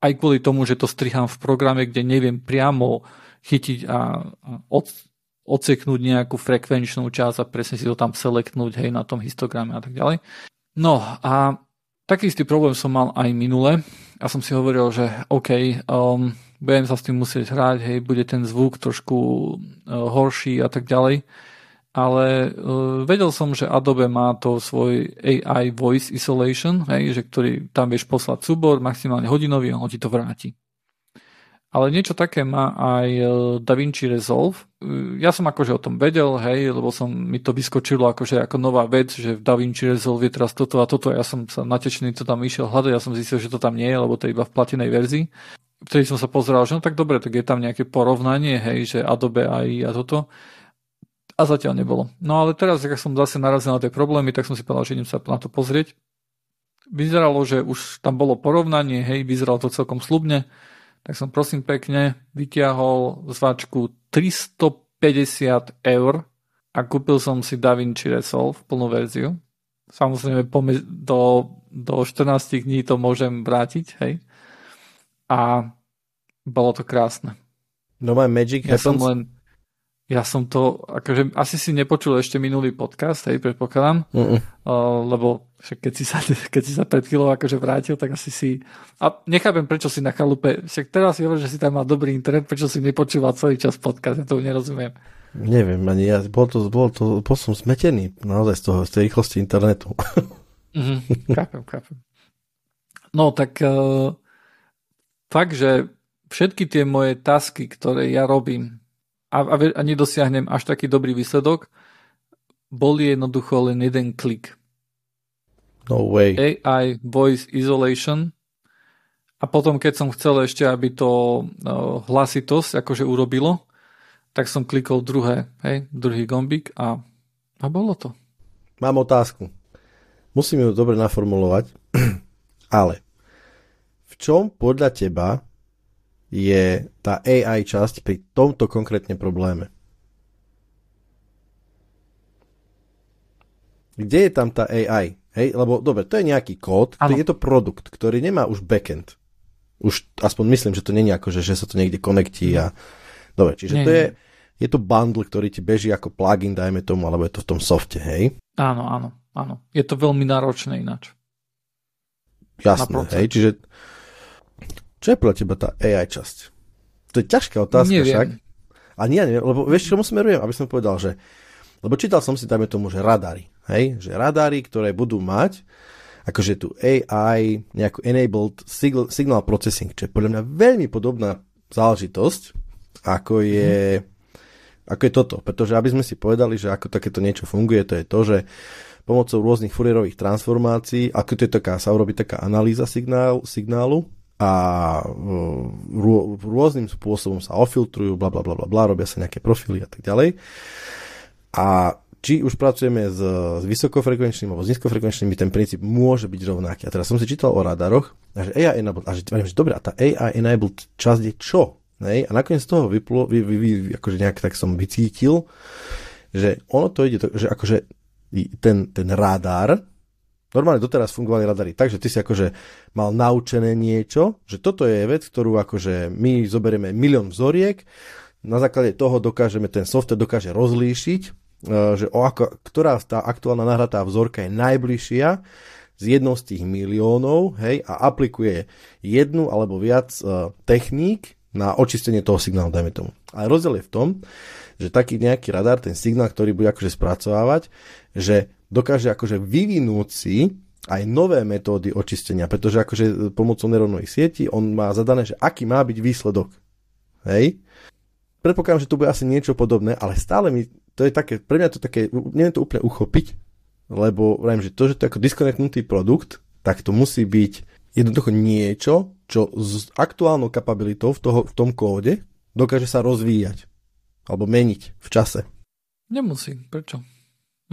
Aj kvôli tomu, že to strihám v programe, kde neviem priamo chytiť a, od, odseknúť nejakú frekvenčnú časť a presne si to tam selektnúť, hej, na tom histograme a tak ďalej. No a taký istý problém som mal aj minule a som si hovoril, že OK, um, budem sa s tým musieť hrať, hej, bude ten zvuk trošku uh, horší a tak ďalej. Ale uh, vedel som, že Adobe má to svoj AI Voice Isolation, hej, že ktorý tam vieš poslať súbor, maximálne hodinový, on ti to vráti. Ale niečo také má aj uh, DaVinci Resolve. Uh, ja som akože o tom vedel, hej, lebo som, mi to vyskočilo akože ako nová vec, že v DaVinci Resolve je teraz toto a toto. Ja som sa natečený to tam išiel hľadať, ja som zistil, že to tam nie je, lebo to je iba v platenej verzii vtedy som sa pozeral, že no tak dobre, tak je tam nejaké porovnanie, hej, že Adobe AI a toto. A zatiaľ nebolo. No ale teraz, keď som zase narazil na tie problémy, tak som si povedal, že idem sa na to pozrieť. Vyzeralo, že už tam bolo porovnanie, hej, vyzeralo to celkom slubne. Tak som prosím pekne vytiahol zvačku 350 eur a kúpil som si DaVinci Resolve plnú verziu. Samozrejme do, do 14 dní to môžem vrátiť, hej a bolo to krásne. No my Magic ja som len, ja som to, akože asi si nepočul ešte minulý podcast, hej, predpokladám, uh, lebo však keď si, sa, keď si sa pred chvíľou akože vrátil, tak asi si, a nechápem, prečo si na chalupe, však teraz si hovorí, že si tam mal dobrý internet, prečo si nepočúval celý čas podcast, ja to nerozumiem. Neviem, ani ja, bol to, bol to, bol som smetený naozaj z toho, z tej rýchlosti internetu. mm-hmm, chápem, chápem. No, tak uh, fakt, že všetky tie moje tasky, ktoré ja robím a, a, a nedosiahnem až taký dobrý výsledok, boli jednoducho len jeden klik. No way. AI Voice Isolation a potom, keď som chcel ešte, aby to uh, hlasitosť akože urobilo, tak som klikol druhé, hej, druhý gombík a, a bolo to. Mám otázku. Musím ju dobre naformulovať, ale v čom podľa teba je tá AI časť pri tomto konkrétne probléme? Kde je tam tá AI? Hej, lebo dobre, to je nejaký kód, ano. je to produkt, ktorý nemá už backend. Už aspoň myslím, že to není ako, že, že sa to niekde konektí a... Dobre, čiže nie, to je, je to bundle, ktorý ti beží ako plugin, dajme tomu, alebo je to v tom softe, hej? Áno, áno, áno. Je to veľmi náročné ináč. Jasné, hej, čiže čo je podľa teba tá AI časť? To je ťažká otázka Neviem. však. A nie, nie, lebo vieš, čomu smerujem, aby som povedal, že lebo čítal som si, dajme tomu, že radary, hej, že radary, ktoré budú mať akože tu AI, nejakú enabled signal, signal processing, čo je podľa mňa veľmi podobná záležitosť, ako je, mm. ako je toto. Pretože aby sme si povedali, že ako takéto niečo funguje, to je to, že pomocou rôznych Fourierových transformácií, ako to je taká, sa urobí taká analýza signál, signálu a rô, rôznym spôsobom sa ofiltrujú, bla bla bla bla, robia sa nejaké profily a tak ďalej. A či už pracujeme s, s vysokofrekvenčným alebo s nízkofrekvenčným, ten princíp môže byť rovnaký. A teraz som si čítal o radaroch, a že AI enabled, a že, že dobre, a tá AI enabled časť je čo? Nej? A nakoniec z toho vyplo, vy, vy, vy, akože nejak tak som vycítil, že ono to ide, to, že akože ten, ten radar, normálne doteraz fungovali radary tak, že ty si akože mal naučené niečo, že toto je vec, ktorú akože my zoberieme milión vzoriek, na základe toho dokážeme, ten software dokáže rozlíšiť E, že o ako, ktorá tá aktuálna nahratá vzorka je najbližšia z jednou z tých miliónov hej, a aplikuje jednu alebo viac uh, techník na očistenie toho signálu, dajme tomu. Ale rozdiel je v tom, že taký nejaký radar, ten signál, ktorý bude akože spracovávať, že dokáže akože vyvinúť si aj nové metódy očistenia, pretože akože pomocou neurónových sietí on má zadané, že aký má byť výsledok. Hej? Predpokladám, že to bude asi niečo podobné, ale stále mi to je také, pre mňa to také, neviem to úplne uchopiť, lebo vrajím, že to, že to je ako disconnectnutý produkt, tak to musí byť jednoducho niečo, čo s aktuálnou kapabilitou v, toho, v tom kóde dokáže sa rozvíjať alebo meniť v čase. Nemusí. Prečo?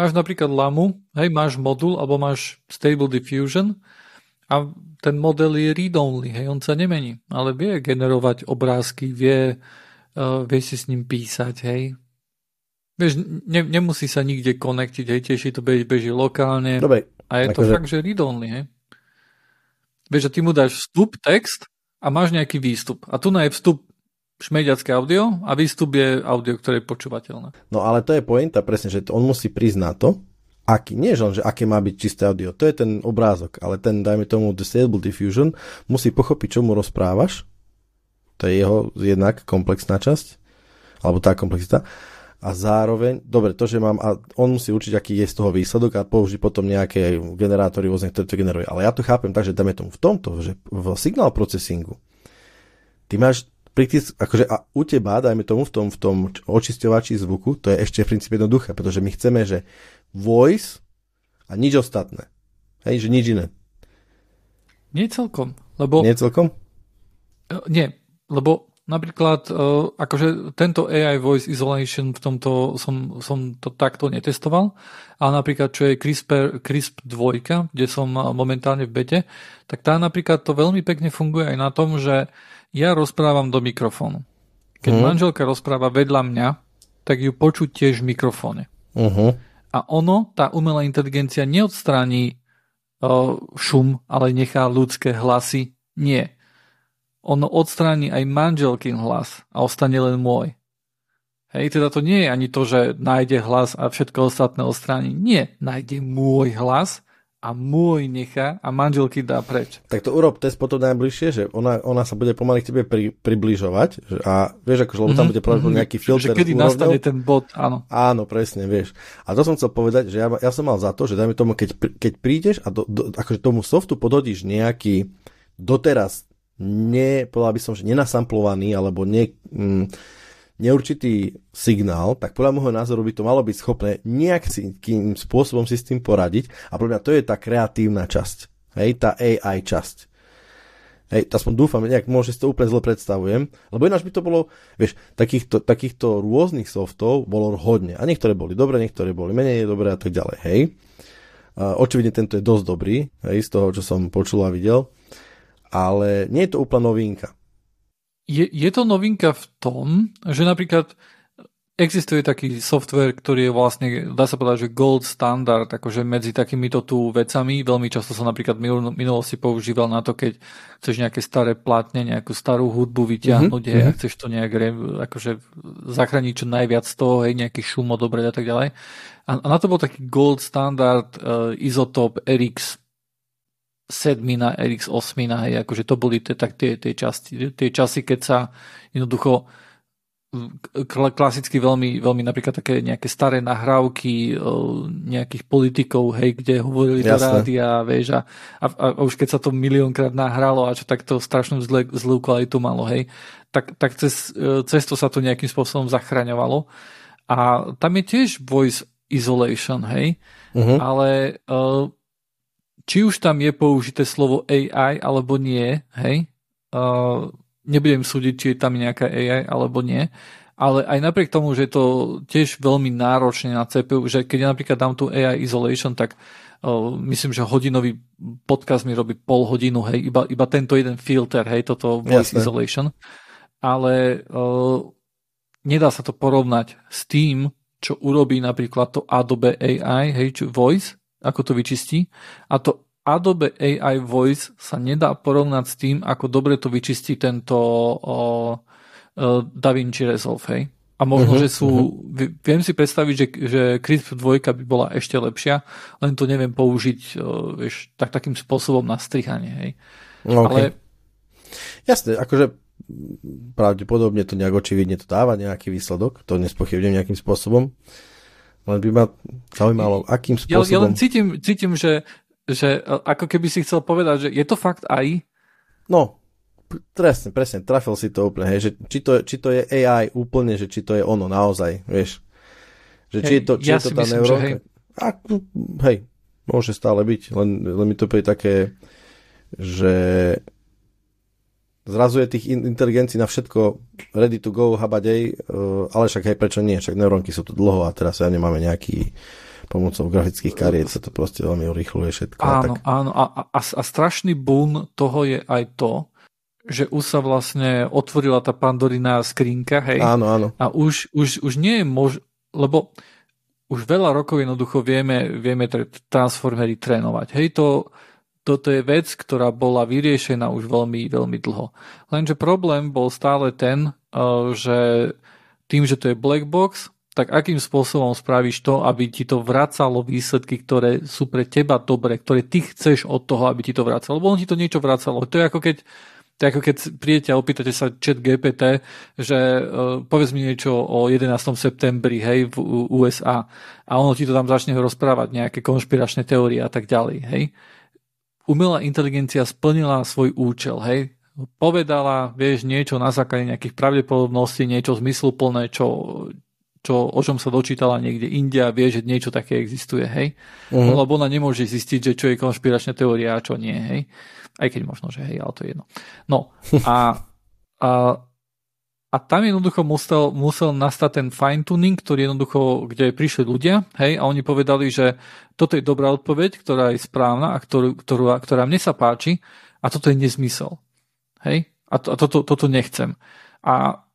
Máš napríklad lamu, hej, máš modul alebo máš stable diffusion a ten model je read-only, hej, on sa nemení, ale vie generovať obrázky, vie, uh, vie si s ním písať, hej, Vieš, ne, nemusí sa nikde konektiť, hej, tiež to beží, beží lokálne. Dobre. A je to že... fakt, že read-only, hej. Vieš, že ty mu dáš vstup, text a máš nejaký výstup. A tu na je vstup šmejďacké audio a výstup je audio, ktoré je počúvateľné. No ale to je pointa presne, že on musí prísť na to, aký, nie že on, že aké má byť čisté audio, to je ten obrázok, ale ten, dajme tomu, Disable Diffusion, musí pochopiť, čo mu rozprávaš, to je jeho jednak komplexná časť, alebo tá komplexita, a zároveň, dobre, to, že mám, a on musí určiť, aký je z toho výsledok a použiť potom nejaké generátory rôzne, ktoré to generuje. Ale ja to chápem tak, že dáme tomu v tomto, že v signál processingu ty máš pritisk, akože a u teba, dajme tomu v tom, v tom očisťovači zvuku, to je ešte v princípe jednoduché, pretože my chceme, že voice a nič ostatné. Hej, že nič iné. Nie celkom, lebo... Nie celkom? Nie, lebo Napríklad, uh, akože tento AI Voice Isolation v tomto som, som to takto netestoval, ale napríklad, čo je CRISPR, CRISP 2, kde som momentálne v bete, tak tá napríklad to veľmi pekne funguje aj na tom, že ja rozprávam do mikrofónu. Keď hmm. manželka rozpráva vedľa mňa, tak ju počuť tiež v mikrofóne. Uh-huh. A ono, tá umelá inteligencia neodstráni uh, šum, ale nechá ľudské hlasy. Nie ono odstráni aj manželkin hlas a ostane len môj. Hej, teda to nie je ani to, že nájde hlas a všetko ostatné odstráni. Nie, nájde môj hlas a môj nechá a manželky dá preč. Tak to urob test potom najbližšie, že ona, ona sa bude pomaly k tebe pri, približovať a vieš, akože, lebo tam mm-hmm, bude pravdepodobne nejaký filter. Že kedy nastane ten bod, áno. Áno, presne, vieš. A to som chcel povedať, že ja, ja som mal za to, že dajme tomu, keď, keď prídeš a do, do, akože tomu softu podhodíš nejaký doteraz ne, povedal by som, že nenasamplovaný alebo ne, mm, neurčitý signál, tak podľa môjho názoru by to malo byť schopné nejakým spôsobom si s tým poradiť a podľa mňa to je tá kreatívna časť, hej, tá AI časť. Hej, aspoň dúfam, nejak možno si to úplne zle predstavujem, lebo ináč by to bolo, vieš, takýchto, takýchto rôznych softov bolo hodne. A niektoré boli dobré, niektoré boli menej dobré a tak ďalej, hej. Očividne tento je dosť dobrý, hej, z toho, čo som počul a videl ale nie je to úplná novinka. Je, je to novinka v tom, že napríklad existuje taký software, ktorý je vlastne, dá sa povedať, že gold standard, akože medzi takýmito tu vecami. Veľmi často sa napríklad v minulosti používal na to, keď chceš nejaké staré platne, nejakú starú hudbu vyťahnuť, mm-hmm. a chceš to nejak akože zachrániť čo najviac z toho, hej, nejaký šum odobrať a tak ďalej. A, a na to bol taký gold standard uh, izotop RX 7, RX 8, hej, akože to boli tie, tak tie, tie, časti, tie časy, keď sa jednoducho klasicky veľmi, veľmi napríklad také nejaké staré nahrávky nejakých politikov, hej, kde hovorili Jasne. do rádia, vieš, a, a, a už keď sa to miliónkrát nahralo a čo takto strašnú zle, zlú kvalitu malo, hej, tak, tak cez, e, cez to sa to nejakým spôsobom zachraňovalo. A tam je tiež voice isolation, hej, uh-huh. ale uh, či už tam je použité slovo AI alebo nie, hej, uh, nebudem súdiť, či je tam nejaká AI alebo nie, ale aj napriek tomu, že je to tiež veľmi náročné na CPU, že keď ja napríklad dám tu AI isolation, tak uh, myslím, že hodinový podcast mi robí pol hodinu, hej, iba, iba tento jeden filter, hej, toto voice Jasne. isolation, ale uh, nedá sa to porovnať s tým, čo urobí napríklad to Adobe AI, hej, čo voice, ako to vyčistí, a to Adobe AI Voice sa nedá porovnať s tým, ako dobre to vyčistí tento o, o, DaVinci Resolve, hej. A možno, uh-huh, že sú, uh-huh. viem si predstaviť, že, že Crisp 2 by bola ešte lepšia, len to neviem použiť o, vieš, tak, takým spôsobom na strihanie, hej. Okay. Ale... Jasne, akože pravdepodobne to nejak očividne to dáva nejaký výsledok, to nespochybnem nejakým spôsobom. Len by ma zaujímalo, akým spôsobom... Ja, ja len cítim, cítim že, že ako keby si chcel povedať, že je to fakt aj? No, presne, presne, trafil si to úplne, hej, že či to, či to je AI úplne, že či to je ono naozaj, vieš. Že či hej, je to, či ja je to tá neurónka. Hej. A, hej, môže stále byť, len, len mi to príde také, že zrazu je tých inteligencií na všetko ready to go, habadej, uh, ale však hej, prečo nie, však neurónky sú tu dlho a teraz ja nemáme nejaký pomocou grafických kariet sa to proste veľmi urychluje všetko. Áno, tak... áno a, a, a strašný bún toho je aj to, že už sa vlastne otvorila tá pandoriná skrinka, hej? Áno, áno. A už, už, už nie je mož... Lebo už veľa rokov jednoducho vieme, vieme transformery trénovať. Hej, to, toto je vec, ktorá bola vyriešená už veľmi, veľmi dlho. Lenže problém bol stále ten, eh, že tým, že to je black box, tak akým spôsobom spravíš to, aby ti to vracalo výsledky, ktoré sú pre teba dobré, ktoré ty chceš od toho, aby ti to vracalo. Lebo on ti to niečo vracalo. To je ako keď, to je ako keď prídete a opýtate sa chat GPT, že uh, povedz mi niečo o 11. septembri, hej, v USA. A ono ti to tam začne rozprávať, nejaké konšpiračné teórie a tak ďalej, hej. Umelá inteligencia splnila svoj účel, hej povedala, vieš, niečo na základe nejakých pravdepodobností, niečo zmysluplné, čo, čo, o čom sa dočítala niekde India, vie, že niečo také existuje, hej? Uh-huh. Lebo ona nemôže zistiť, že čo je konšpiračná teória a čo nie, hej? Aj keď možno, že hej, ale to je jedno. No a, a, a tam jednoducho musel, musel nastať ten fine-tuning, ktorý jednoducho, kde prišli ľudia, hej, a oni povedali, že toto je dobrá odpoveď, ktorá je správna a ktorú, ktorú, ktorá mne sa páči a toto je nezmysel. Hej? A, to, a toto, toto nechcem. A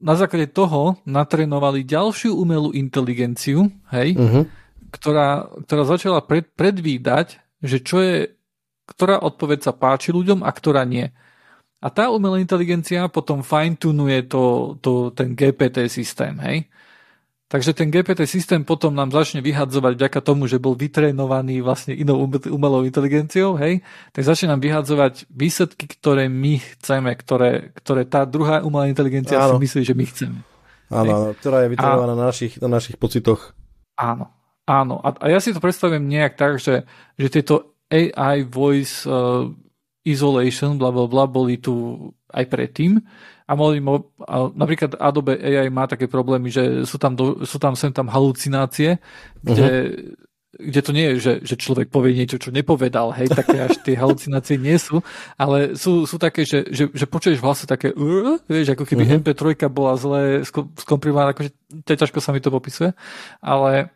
na základe toho natrénovali ďalšiu umelú inteligenciu, hej, uh-huh. ktorá, ktorá začala pred, predvídať, že čo je, ktorá odpoveď sa páči ľuďom a ktorá nie. A tá umelá inteligencia potom fine-tunuje to, to, ten GPT systém, hej. Takže ten GPT systém potom nám začne vyhadzovať vďaka tomu, že bol vytrénovaný vlastne inou umelou inteligenciou, hej, tak začne nám vyhadzovať výsledky, ktoré my chceme, ktoré, ktoré tá druhá umelá inteligencia áno. si myslí, že my chceme. Áno, áno ktorá je vytrénovaná na našich, na našich pocitoch. Áno, áno. A, a ja si to predstavujem nejak tak, že, že tieto AI voice uh, isolation, bla, bla, bla, boli tu aj predtým a mohli mo- a napríklad Adobe AI má také problémy, že sú tam, do, sú tam sem tam halucinácie, kde, uh-huh. kde to nie je, že, že človek povie niečo, čo nepovedal, hej, také až tie halucinácie nie sú, ale sú, sú také, že, že, že počuješ vlastne také, uh, vieš, ako keby uh-huh. MP3 bola zle skomprimovaná, akože ťažko sa mi to popisuje, ale,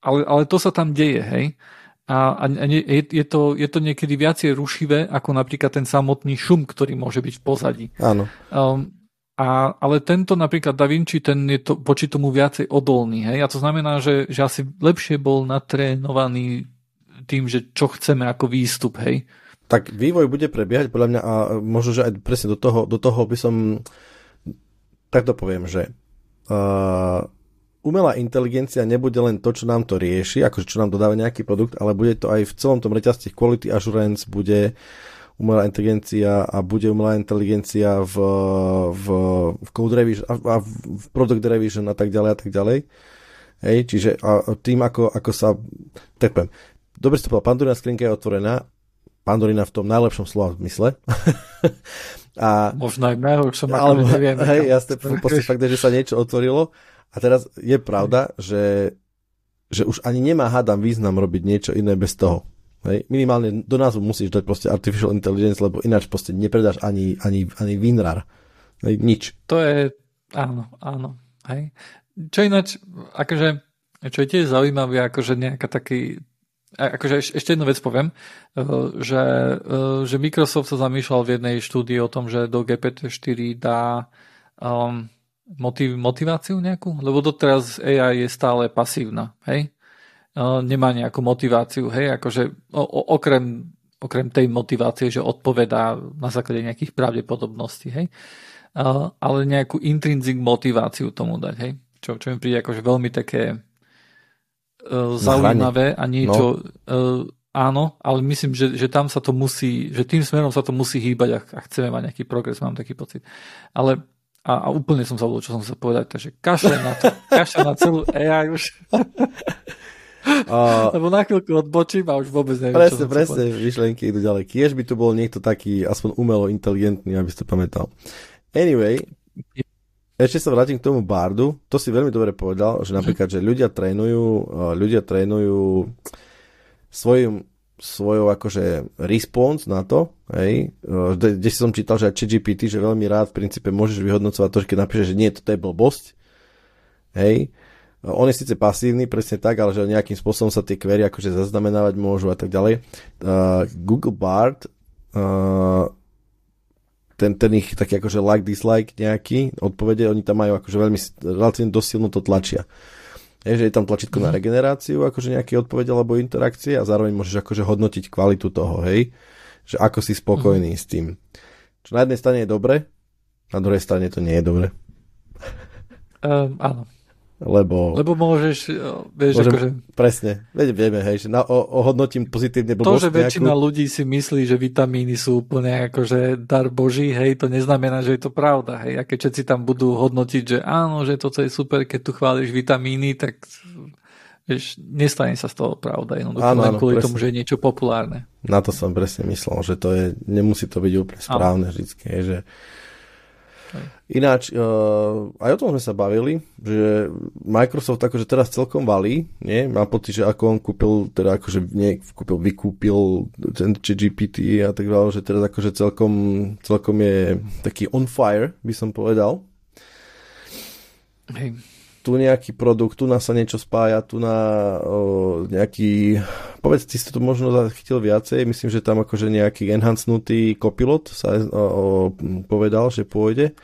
ale, ale to sa tam deje, hej a, a je, je, to, je to niekedy viacej rušivé ako napríklad ten samotný šum, ktorý môže byť v pozadí. Áno. Um, A, ale tento napríklad Da Vinci, ten je to, voči tomu viacej odolný. Hej? A to znamená, že, že asi lepšie bol natrénovaný tým, že čo chceme ako výstup. Hej? Tak vývoj bude prebiehať podľa mňa a možno, že aj presne do toho, do toho by som takto poviem, že uh, umelá inteligencia nebude len to, čo nám to rieši, akože čo nám dodáva nejaký produkt, ale bude to aj v celom tom reťazci quality assurance, bude umelá inteligencia a bude umelá inteligencia v, v, v code revision a v product revision a tak ďalej a tak ďalej. Hej, čiže a tým, ako, ako sa, tak poviem, dobre si to povedal, Pandorina skrinka je otvorená, Pandorina v tom najlepšom slova zmysle. a, Možno aj v najhoršom, ale neviem. Hej, jasne, proste fakt, že sa niečo otvorilo a teraz je pravda, že, že už ani nemá, hádam, význam robiť niečo iné bez toho. Hej. Minimálne do názvu musíš dať proste artificial intelligence, lebo ináč proste nepredáš ani, ani, ani WinRAR. Hej, nič. To je, áno, áno. Hej. Čo ináč, akože, čo je tiež zaujímavé, akože nejaká taký, akože ešte jednu vec poviem, eh, že, eh, že Microsoft sa zamýšľal v jednej štúdii o tom, že do GPT-4 dá um, motiv, motiváciu nejakú, lebo doteraz AI je stále pasívna, hej? nemá nejakú motiváciu, hej, akože o, okrem, okrem tej motivácie, že odpovedá na základe nejakých pravdepodobností, hej, ale nejakú intrinzik motiváciu tomu dať, hej, čo, čo mi príde akože veľmi také uh, zaujímavé a niečo, no. uh, áno, ale myslím, že, že tam sa to musí, že tým smerom sa to musí hýbať a, a chceme mať nejaký progres, mám taký pocit. Ale a, a úplne som zabudol, čo som sa povedať, takže kašľa na to, kašľa na celú AI už. A... Lebo na chvíľku odbočím a už vôbec neviem, Presne, čo presne, myšlenky idú ďalej. Kiež by tu bol niekto taký aspoň umelo inteligentný, aby si to pamätal. Anyway, ešte sa vrátim k tomu bardu. To si veľmi dobre povedal, že napríklad, že ľudia trénujú, ľudia trénujú svojim, svojou akože response na to, hej, kde som čítal, že aj ChatGPT, že veľmi rád v princípe môžeš vyhodnocovať to, že keď napíšeš, že nie, toto je blbosť, hej, on je síce pasívny, presne tak, ale že nejakým spôsobom sa tie query akože zaznamenávať môžu a tak ďalej. Uh, Google Bard uh, ten, ten ich taký akože like, dislike nejaký odpovede, oni tam majú akože veľmi relatívne dosilno to tlačia. Je, že je tam tlačítko mm. na mhm. regeneráciu, akože nejaké odpovede alebo interakcie a zároveň môžeš akože hodnotiť kvalitu toho, hej? Že ako si spokojný mm. s tým. Čo na jednej strane je dobre, na druhej strane to nie je dobre. Um, áno lebo... Lebo môžeš, vieš, môžem, akože... Presne, vieme, hej, že na, o, ohodnotím pozitívne blbosť To, že väčšina nejakú... ľudí si myslí, že vitamíny sú úplne akože dar boží, hej, to neznamená, že je to pravda, hej, a keď všetci tam budú hodnotiť, že áno, že toto je super, keď tu chváliš vitamíny, tak vieš, nestane sa z toho pravda, jednoducho áno, len áno, kvôli presne. tomu, že je niečo populárne. Na to som presne myslel, že to je, nemusí to byť úplne správne áno. hej, že Ináč, uh, aj o tom sme sa bavili, že Microsoft akože teraz celkom valí, nie? Mám pocit, že ako on kúpil, teda akože nie, kúpil, vykúpil ten GPT a tak ďalej, že teraz akože celkom, celkom je taký on fire, by som povedal. Hej. Tu nejaký produkt, tu nás sa niečo spája, tu na o, nejaký, povedz, ty si to možno zachytil viacej, myslím, že tam akože nejaký enhancnutý copilot sa o, o, povedal, že pôjde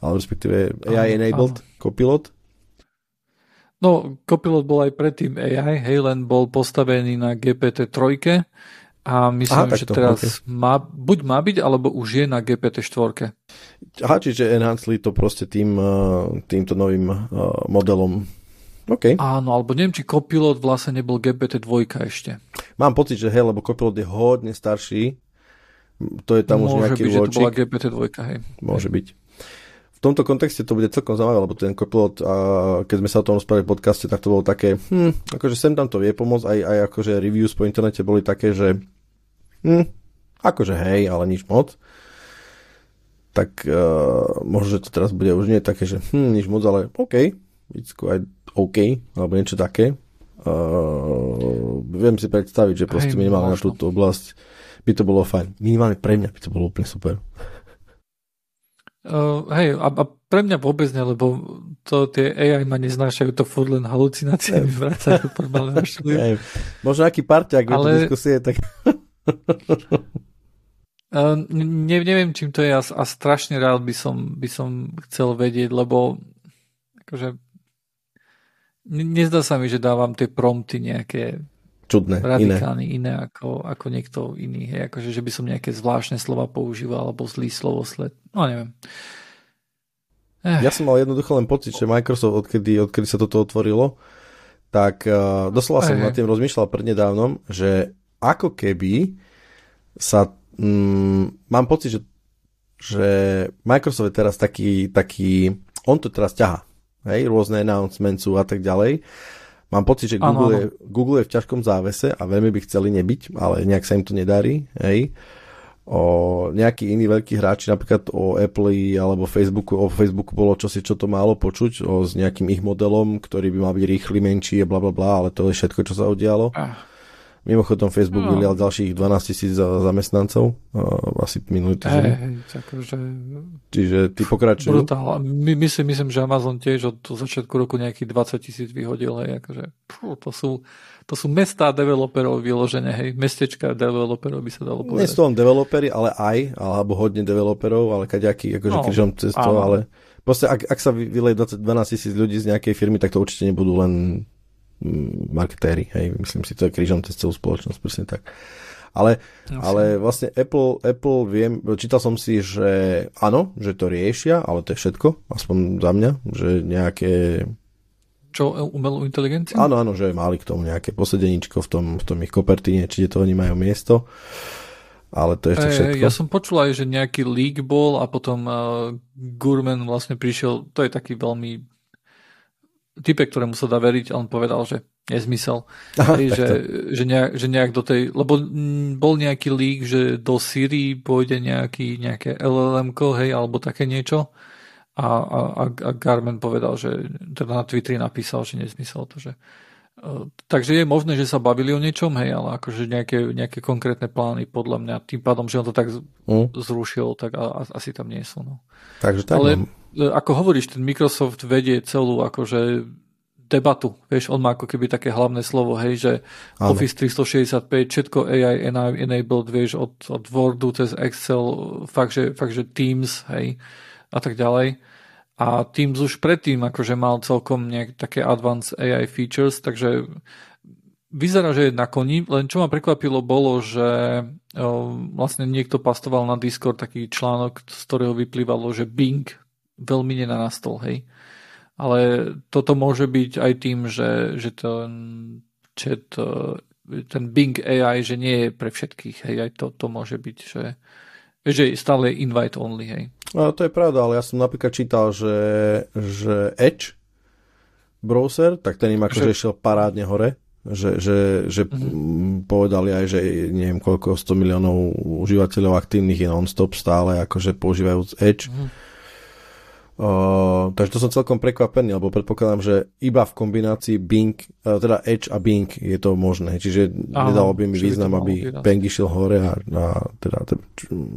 ale respektíve AI-enabled copilot? No, copilot bol aj predtým AI, hej, len bol postavený na GPT-3 a myslím, Aha, že teraz okay. má, buď má byť, alebo už je na GPT-4. Aha, čiže enhanceli to proste tým, uh, týmto novým uh, modelom. Okay. Áno, alebo neviem, či Copilot vlastne nebol GPT-2 ešte. Mám pocit, že hej, lebo Copilot je hodne starší. To je tam Môže už nejaký byť, že to bola GPT-2, hej. Môže hej. byť v tomto kontexte to bude celkom zaujímavé, lebo ten copilot, a keď sme sa o tom rozprávali v podcaste, tak to bolo také, hm, akože sem tam to vie pomôcť, aj, aj akože reviews po internete boli také, že hm, akože hej, ale nič moc. Tak uh, možno, že to teraz bude už nie také, že hm, nič moc, ale OK, it's quite OK, alebo niečo také. Uh, viem si predstaviť, že proste minimálne na túto oblasť by to bolo fajn. Minimálne pre mňa by to bolo úplne super. Uh, hej, a, a pre mňa vôbec ne, lebo to tie AI ma neznášajú, to furt len halucinácie mi vracajú formálne Možno aký parťák Ale... diskusie, tak... Uh, ne, neviem, čím to je a, a strašne rád by som, by som chcel vedieť, lebo akože nezdá sa mi, že dávam tie prompty nejaké čudné, radikálne iné, iné ako, ako niekto iný. Hej. Akože, že by som nejaké zvláštne slova používal alebo zlý slovosled. No neviem. Eh. Ja som mal jednoducho len pocit, že Microsoft, odkedy, odkedy sa toto otvorilo, tak uh, doslova som nad tým rozmýšľal prednedávnom, že ako keby sa... Mm, mám pocit, že, že Microsoft je teraz taký, taký... On to teraz ťaha. Hej, rôzne announcementsů a tak ďalej. Mám pocit, že Google, ano, Je, Google je v ťažkom závese a veľmi by chceli nebyť, ale nejak sa im to nedarí. Hej. O nejakí iní veľkí hráči, napríklad o Apple alebo Facebooku, o Facebooku bolo čosi, čo to málo počuť, o, s nejakým ich modelom, ktorý by mal byť rýchly, menší, bla bla bla, ale to je všetko, čo sa udialo. Ah. Mimochodom Facebook no. vylial ďalších 12 tisíc zamestnancov, asi minulý týždeň. Hey, akože... Čiže ty pokračujú. Brutál. My, myslím, myslím, že Amazon tiež od začiatku roku nejakých 20 tisíc vyhodil. Hej, akože, pú, to, sú, to sú mestá developerov vyložené, hej, mestečka developerov by sa dalo povedať. Nie sú len developery, ale aj, alebo hodne developerov, ale kaďaký, akože no, križom cesto, ale proste ak, ak sa vyleje 12 tisíc ľudí z nejakej firmy, tak to určite nebudú len marketéri, hej, myslím si, to je krížom cez celú spoločnosť, presne tak. Ale, no, ale vlastne Apple, Apple viem, čítal som si, že áno, že to riešia, ale to je všetko, aspoň za mňa, že nejaké... Čo, umelú inteligenciu? Áno, áno, že mali k tomu nejaké posedeničko v tom, v tom ich kopertíne, či to oni majú miesto. Ale to je ešte všetko. Ja som počul aj, že nejaký leak bol a potom uh, Gurman vlastne prišiel, to je taký veľmi type, ktorému sa dá veriť, on povedal, že nezmysel. Aha, hej, že, že, nejak, že nejak do tej, lebo bol nejaký lík, že do Siri pôjde nejaký, nejaké LLM, hej, alebo také niečo. A, a, a Garmin povedal, že teda na Twitteri napísal, že nezmysel to, že uh, takže je možné, že sa bavili o niečom, hej, ale akože nejaké, nejaké konkrétne plány podľa mňa, tým pádom, že on to tak mm. zrušil, tak a, a, asi tam nie sú. No. Takže tak, ale, no ako hovoríš, ten Microsoft vedie celú akože debatu, vieš, on má ako keby také hlavné slovo, hej, že Ale. Office 365, všetko AI enabled, vieš, od, od Wordu cez Excel, fakt že, fakt, že Teams, hej, a tak ďalej. A Teams už predtým akože mal celkom nejak také advanced AI features, takže vyzerá, že je na koni, len čo ma prekvapilo bolo, že o, vlastne niekto pastoval na Discord taký článok, z ktorého vyplývalo, že Bing veľmi nenarastol, hej. Ale toto môže byť aj tým, že, že ten chat, ten Bing AI, že nie je pre všetkých, hej, aj to, to môže byť, že, že stále invite only, hej. A to je pravda, ale ja som napríklad čítal, že, že Edge browser, tak ten im akože že... šiel parádne hore, že, že, že mm-hmm. povedali aj, že neviem koľko, 100 miliónov užívateľov aktívnych je non-stop stále, akože používajúc Edge. Mm-hmm Uh, takže to som celkom prekvapený, lebo predpokladám, že iba v kombinácii Bing, uh, teda Edge a Bing je to možné. Čiže Aha, nedalo by mi význam, aby Bing išiel hore a, a teda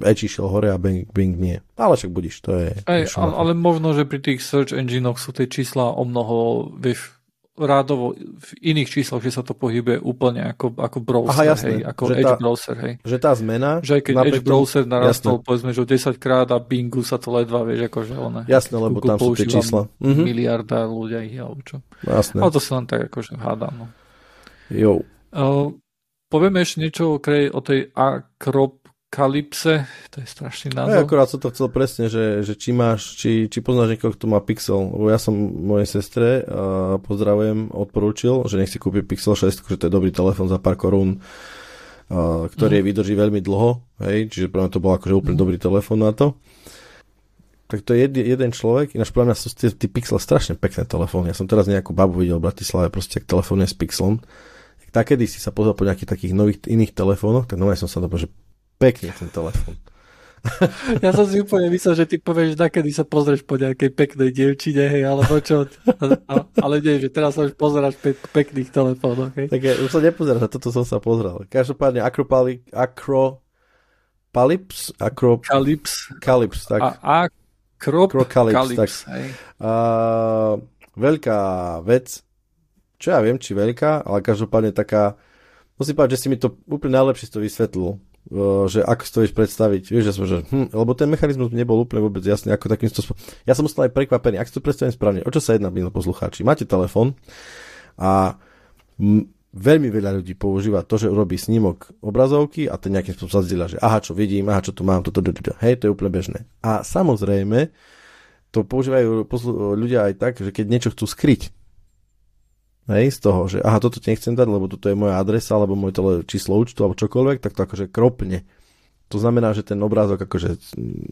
Edge išiel hore a Bing, Bing nie. Ale však budíš, to je... Ej, ale, ale možno, že pri tých search enginoch sú tie čísla o mnoho, vieš, rádovo v iných číslach, že sa to pohybuje úplne ako, ako browser, Aha, jasné, hej, ako Edge tá, browser, hej. Že tá zmena... Že aj keď Edge browser narastol, jasné. povedzme, že o 10 krát a Bingu sa to ledva, vieš, akože ona... Jasné, lebo Google tam sú tie čísla. Mhm. Miliarda ľudia ich, alebo čo. Jasné. Ale to si len tak akože hádam, no. Jo. Uh, povieme ešte niečo o, o tej Acrop Kalypse, to je strašný názov. Ja akorát som to chcel presne, že, že či máš, či, či poznáš niekoho, kto má Pixel, lebo ja som mojej sestre, a pozdravujem, odporúčil, že nech si kúpi Pixel 6, že to je dobrý telefon za pár korún, a, ktorý mm. vydrží veľmi dlho, hej, čiže pre mňa to bol akože úplne mm. dobrý telefon na to. Tak to je jed, jeden človek, ináč pre mňa sú tí, tí Pixel strašne pekné telefóny. Ja som teraz nejakú babu videl v Bratislave, proste telefónne s Pixelom. Tak kedy si sa pozrel po nejakých takých nových iných telefónoch, tak no som sa to že Pekný ten telefon. Ja som si úplne myslel, že ty povieš, že kedy sa pozrieš po nejakej peknej dievčine, hej, alebo čo. Ale nie, že teraz sa už pozeráš pe- pekných telefónoch, hej. Tak ja už sa nepozerám, toto som sa pozrel. Každopádne Acropali, Acro... Palips? Acro... Calyps. Calyps, tak. A, Acro... Calyps, tak. Hej. A, veľká vec, čo ja viem, či veľká, ale každopádne taká, musím povedať, že si mi to úplne najlepšie to vysvetlil že ako si to vieš predstaviť, vieš, že som, že, hm, lebo ten mechanizmus nebol úplne vôbec jasný, ako takým spôsobom. Ja som ostal aj prekvapený, ak si to predstavím správne, o čo sa jedná, milí poslucháči. Máte telefón a m, veľmi veľa ľudí používa to, že urobí snímok obrazovky a ten nejakým spôsobom sa že aha, čo vidím, aha, čo tu mám, toto, toto, toto. Hej, to je úplne bežné. A samozrejme, to používajú ľudia aj tak, že keď niečo chcú skryť, hej, z toho, že aha, toto ti nechcem dať, lebo toto je moja adresa, alebo moje tele, číslo účtu, alebo čokoľvek, tak to akože kropne. To znamená, že ten obrázok akože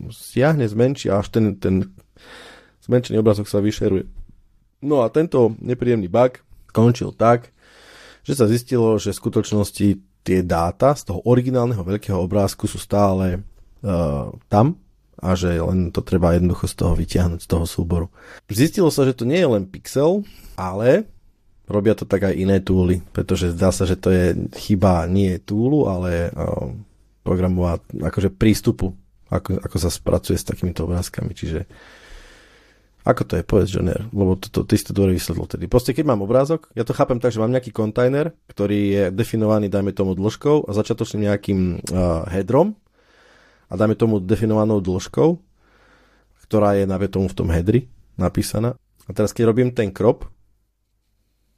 stiahne, zmenší a až ten, ten zmenšený obrázok sa vyšeruje. No a tento nepríjemný bug končil tak, že sa zistilo, že v skutočnosti tie dáta z toho originálneho veľkého obrázku sú stále uh, tam a že len to treba jednoducho z toho vyťahnuť, z toho súboru. Zistilo sa, že to nie je len pixel, ale robia to tak aj iné túly, pretože zdá sa, že to je chyba nie túlu, ale uh, programová akože prístupu, ako, ako sa spracuje s takýmito obrázkami. Čiže ako to je, povedz, Joner, lebo to, to, ty si to dobre vysvetlil tedy. Proste, keď mám obrázok, ja to chápem tak, že mám nejaký kontajner, ktorý je definovaný, dajme tomu, dĺžkou a začiatočným nejakým uh, headrom a dajme tomu definovanou dĺžkou, ktorá je, dajme tomu, v tom headri napísaná. A teraz, keď robím ten crop,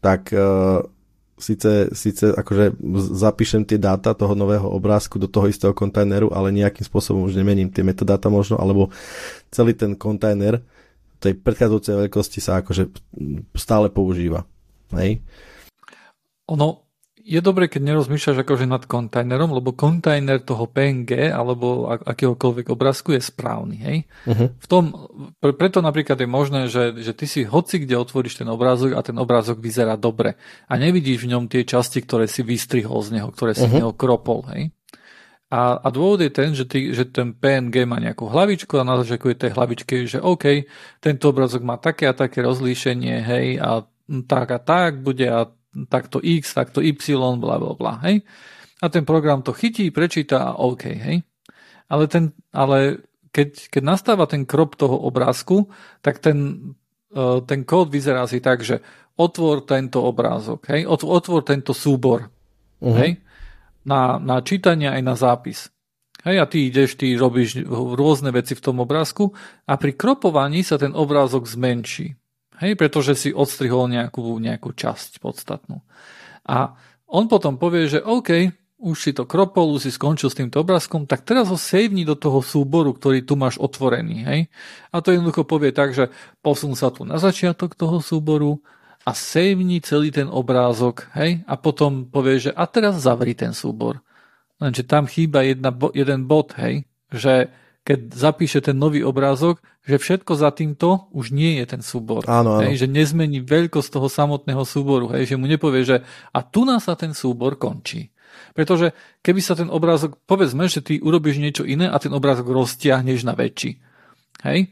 tak uh, síce, síce akože zapíšem tie dáta toho nového obrázku do toho istého kontajneru, ale nejakým spôsobom už nemením tie metadáta možno, alebo celý ten kontajner tej predchádzajúcej veľkosti sa akože stále používa. Hej? Ono, je dobre, keď nerozmýšľaš akože nad kontajnerom, lebo kontajner toho PNG alebo akéhokoľvek obrázku je správny. Hej? Uh-huh. V tom, pre, preto napríklad je možné, že, že ty si hoci kde otvoríš ten obrázok a ten obrázok vyzerá dobre a nevidíš v ňom tie časti, ktoré si vystrihol z neho, ktoré si uh-huh. z neho kropol. Hej? A, a dôvod je ten, že, ty, že ten PNG má nejakú hlavičku a na začiatku tej hlavičky, že OK, tento obrázok má také a také rozlíšenie, hej, a tak a tak bude a takto X, takto Y, bla bla bla, hej. A ten program to chytí, prečíta a OK, hej. Ale, ten, ale keď, keď nastáva ten krop toho obrázku, tak ten, e, ten kód vyzerá si tak, že otvor tento obrázok, hej, otvor tento súbor, uh-huh. hej, na, na čítanie aj na zápis. Hej, a ty ideš, ty robíš rôzne veci v tom obrázku a pri kropovaní sa ten obrázok zmenší. Hej, pretože si odstrihol nejakú, nejakú časť podstatnú. A on potom povie, že OK, už si to kropol, už si skončil s týmto obrázkom, tak teraz ho sejvni do toho súboru, ktorý tu máš otvorený. Hej? A to jednoducho povie tak, že posun sa tu na začiatok toho súboru a sejvni celý ten obrázok hej? a potom povie, že a teraz zavri ten súbor. Lenže tam chýba jedna, jeden bod, hej? že keď zapíše ten nový obrázok, že všetko za týmto už nie je ten súbor. Áno, áno. Hej, že nezmení veľkosť toho samotného súboru. Hej, že mu nepovie, že a tu nás sa ten súbor končí. Pretože keby sa ten obrázok, povedzme, že ty urobíš niečo iné a ten obrázok roztiahneš na väčší. Hej?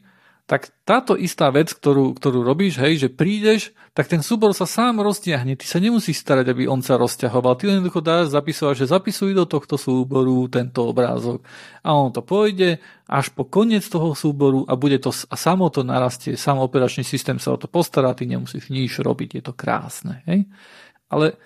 Tak táto istá vec, ktorú, ktorú robíš, hej, že prídeš, tak ten súbor sa sám roztiahne. Ty sa nemusíš starať, aby on sa rozťahoval. Ty len jednoducho dáš zapisovať, že zapisuj do tohto súboru tento obrázok. A on to pôjde až po koniec toho súboru a bude to a samo to narastie, sám operačný systém sa o to postará, ty nemusíš nič robiť, je to krásne. Hej? Ale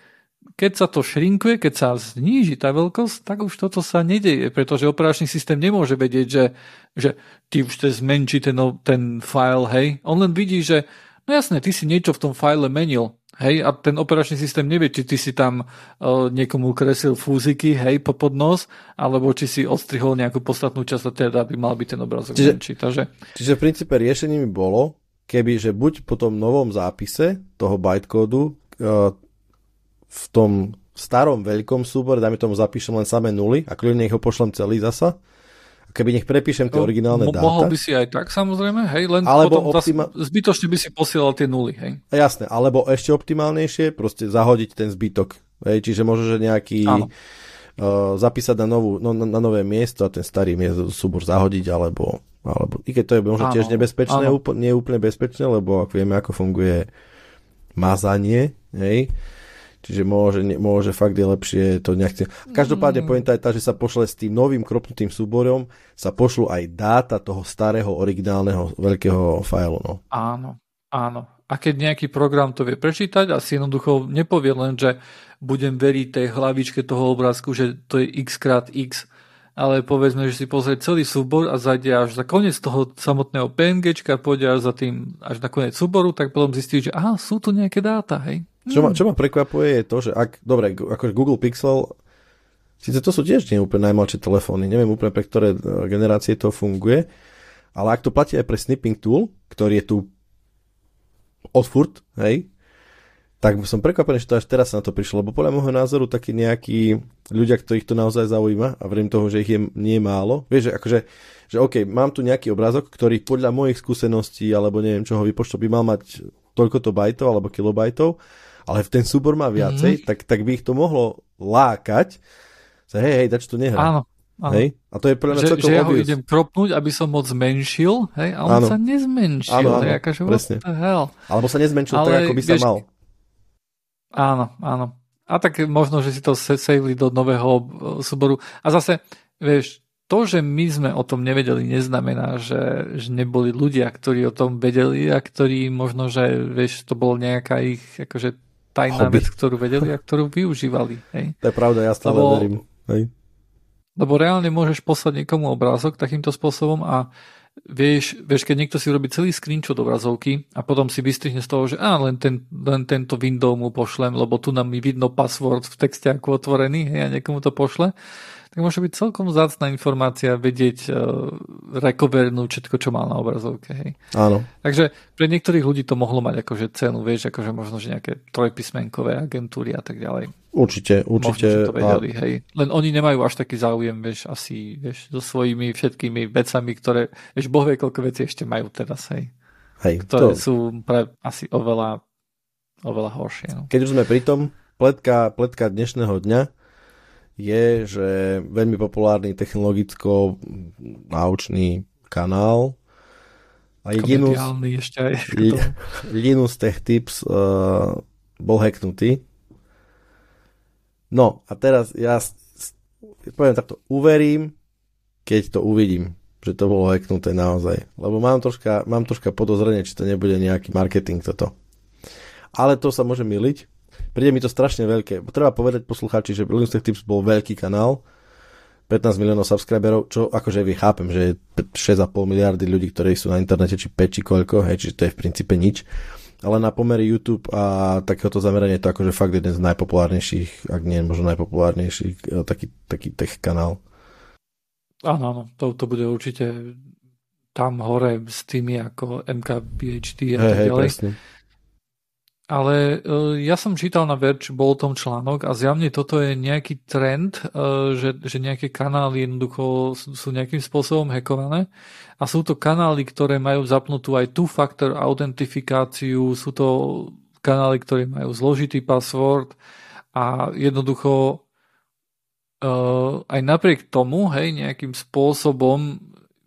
keď sa to šrinkuje, keď sa zníži tá veľkosť, tak už toto sa nedeje, pretože operačný systém nemôže vedieť, že, že ty už te zmenší ten, ten file, hej. On len vidí, že no jasné, ty si niečo v tom file menil, hej, a ten operačný systém nevie, či ty si tam uh, niekomu kresil fúziky, hej, po podnos, alebo či si odstrihol nejakú podstatnú časť, teda by mal byť ten obrazok čiže, menší. Takže... čiže v princípe riešením bolo, keby, že buď po tom novom zápise toho bytecódu uh, v tom starom veľkom súbore, dajme tomu zapíšem len samé nuly a kľudne nech ho pošlem celý zasa. Keby nech prepíšem tie no, originálne mo- dáta. Mohol by si aj tak samozrejme, hej, len alebo potom optima- zbytočne by si posielal tie nuly, hej. Jasné, alebo ešte optimálnejšie, proste zahodiť ten zbytok. Hej, čiže môže, že nejaký uh, zapísať na, novú, no, na, na nové miesto a ten starý miesto, súbor zahodiť, alebo, alebo i keď to je možno áno, tiež nebezpečné, úplne, nie úplne bezpečné, lebo ak vieme, ako funguje mazanie, hej, Čiže môže, môže fakt je lepšie to nejak... Každopádne mm. pointa je tá, že sa pošle s tým novým kropnutým súborom, sa pošlu aj dáta toho starého originálneho veľkého fajlu. No. Áno, áno. A a keď nejaký program to vie prečítať a si jednoducho nepovie len, že budem veriť tej hlavičke toho obrázku, že to je x krát x, ale povedzme, že si pozrie celý súbor a zajde až za koniec toho samotného PNGčka, pôjde až za tým až na koniec súboru, tak potom zistí, že aha, sú tu nejaké dáta, hej. Čo ma, čo ma prekvapuje je to, že ak, dobre, ako Google Pixel, síce to sú tiež nie úplne najmladšie telefóny, neviem úplne pre ktoré e, generácie to funguje, ale ak to platí aj pre snipping tool, ktorý je tu od furt, hej, tak som prekvapený, že to až teraz sa na to prišlo, lebo podľa môjho názoru takí nejakí ľudia, ktorých to naozaj zaujíma a verím toho, že ich je nie málo. Vieš, že akože, že OK, mám tu nejaký obrázok, ktorý podľa mojich skúseností alebo neviem čoho vypočto by mal mať toľkoto bajtov alebo kilobajtov, ale v ten súbor má viacej, mm-hmm. tak, tak by ich to mohlo lákať. Že hej, hej, dač to nehrá. Áno. Áno. Hej? A to je pre mňa že, že ja ho idem kropnúť, aby som moc zmenšil, hej? a on áno. sa nezmenšil. Áno, áno, akože, presne. Alebo sa nezmenšil Ale, tak, ako by sa vieš, mal. Áno, áno. A tak možno, že si to saveli do nového súboru. A zase, vieš, to, že my sme o tom nevedeli, neznamená, že, že neboli ľudia, ktorí o tom vedeli a ktorí možno, že vieš, to bolo nejaká ich akože tajná Hobby. vec, ktorú vedeli a ktorú využívali. Hej. To je pravda, ja stále Lebo, verím. Hej. Lebo reálne môžeš poslať niekomu obrázok takýmto spôsobom a vieš, vieš, keď niekto si robí celý screenshot obrazovky a potom si vystrihne z toho, že á, len, ten, len tento window mu pošlem, lebo tu nám mi vidno password v texte ako otvorený hej, a niekomu to pošle, tak môže byť celkom zácná informácia vedieť uh, rekovernúť všetko, čo mal na obrazovke. Hej. Áno. Takže pre niektorých ľudí to mohlo mať akože cenu, vieš, akože možno, že nejaké trojpísmenkové agentúry a tak ďalej. Určite, určite. Možno, to vedeli, a... hej. Len oni nemajú až taký záujem, vieš, asi, vieš, so svojimi všetkými vecami, ktoré, vieš, boh vie, koľko vecí ešte majú teraz, hej. Hej, ktoré to... sú pre, asi oveľa, oveľa horšie. No. Keď už sme pri tom, pletka, pletka dnešného dňa, je, že veľmi populárny technologicko-naučný kanál a Linus, ešte aj. Linus Tech Tips uh, bol hacknutý. No a teraz ja poviem takto, uverím, keď to uvidím, že to bolo hacknuté naozaj. Lebo mám troška, mám troška podozrenie, či to nebude nejaký marketing toto. Ale to sa môže miliť, Príde mi to strašne veľké. Treba povedať poslucháči, že Linux Tech Tips bol veľký kanál, 15 miliónov subscriberov, čo akože vy chápem, že je 6,5 miliardy ľudí, ktorí sú na internete, či 5, či koľko, hej, čiže to je v princípe nič. Ale na pomery YouTube a takéhoto zamerania je to akože fakt jeden z najpopulárnejších, ak nie možno najpopulárnejších, e, taký, taký tech kanál. Áno, áno, to, to bude určite tam hore s tými ako MKBHD a hey, tak ďalej. Presne. Ale uh, ja som čítal na Verge, bol o tom článok a zjavne toto je nejaký trend, uh, že, že nejaké kanály jednoducho sú, nejakým spôsobom hackované a sú to kanály, ktoré majú zapnutú aj two-factor autentifikáciu, sú to kanály, ktoré majú zložitý password a jednoducho uh, aj napriek tomu, hej, nejakým spôsobom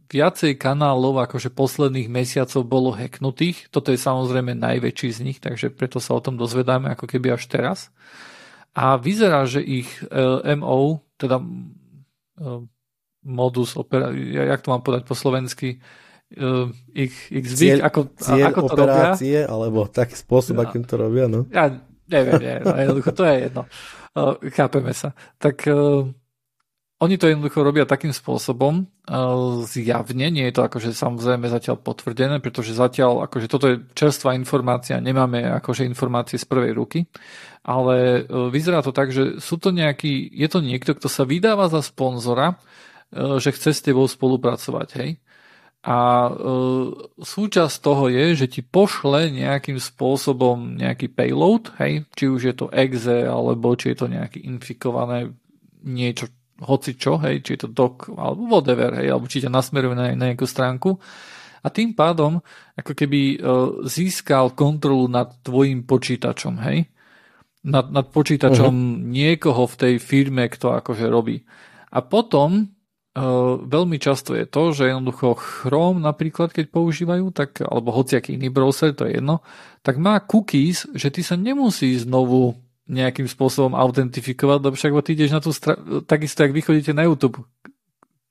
viacej kanálov akože posledných mesiacov bolo hacknutých. Toto je samozrejme najväčší z nich, takže preto sa o tom dozvedáme ako keby až teraz. A vyzerá, že ich e, MO, teda e, modus operácie, jak to mám podať po slovensky, uh, ich, ich zvyk, cieľ, ako, cieľ ako to operácie, robia. alebo taký spôsob, ja, akým to robia, no? Ja neviem, no, jednoducho to je jedno. Chápeme sa. Tak oni to jednoducho robia takým spôsobom, zjavne, nie je to akože samozrejme zatiaľ potvrdené, pretože zatiaľ, akože toto je čerstvá informácia, nemáme akože informácie z prvej ruky, ale e, vyzerá to tak, že sú to nejaký, je to niekto, kto sa vydáva za sponzora, e, že chce s tebou spolupracovať, hej. A e, súčasť toho je, že ti pošle nejakým spôsobom nejaký payload, hej, či už je to exe, alebo či je to nejaké infikované niečo, hoci čo, hej, či je to doc, alebo whatever, hej, alebo či ťa nasmeruje na, na nejakú stránku. A tým pádom, ako keby uh, získal kontrolu nad tvojim počítačom, hej, nad, nad počítačom uh-huh. niekoho v tej firme, kto akože robí. A potom uh, veľmi často je to, že jednoducho Chrome napríklad, keď používajú, tak, alebo hociaký iný browser, to je jedno, tak má cookies, že ty sa nemusí znovu nejakým spôsobom autentifikovať, lebo však ty ideš na tú stra- takisto, ak vy chodíte na YouTube.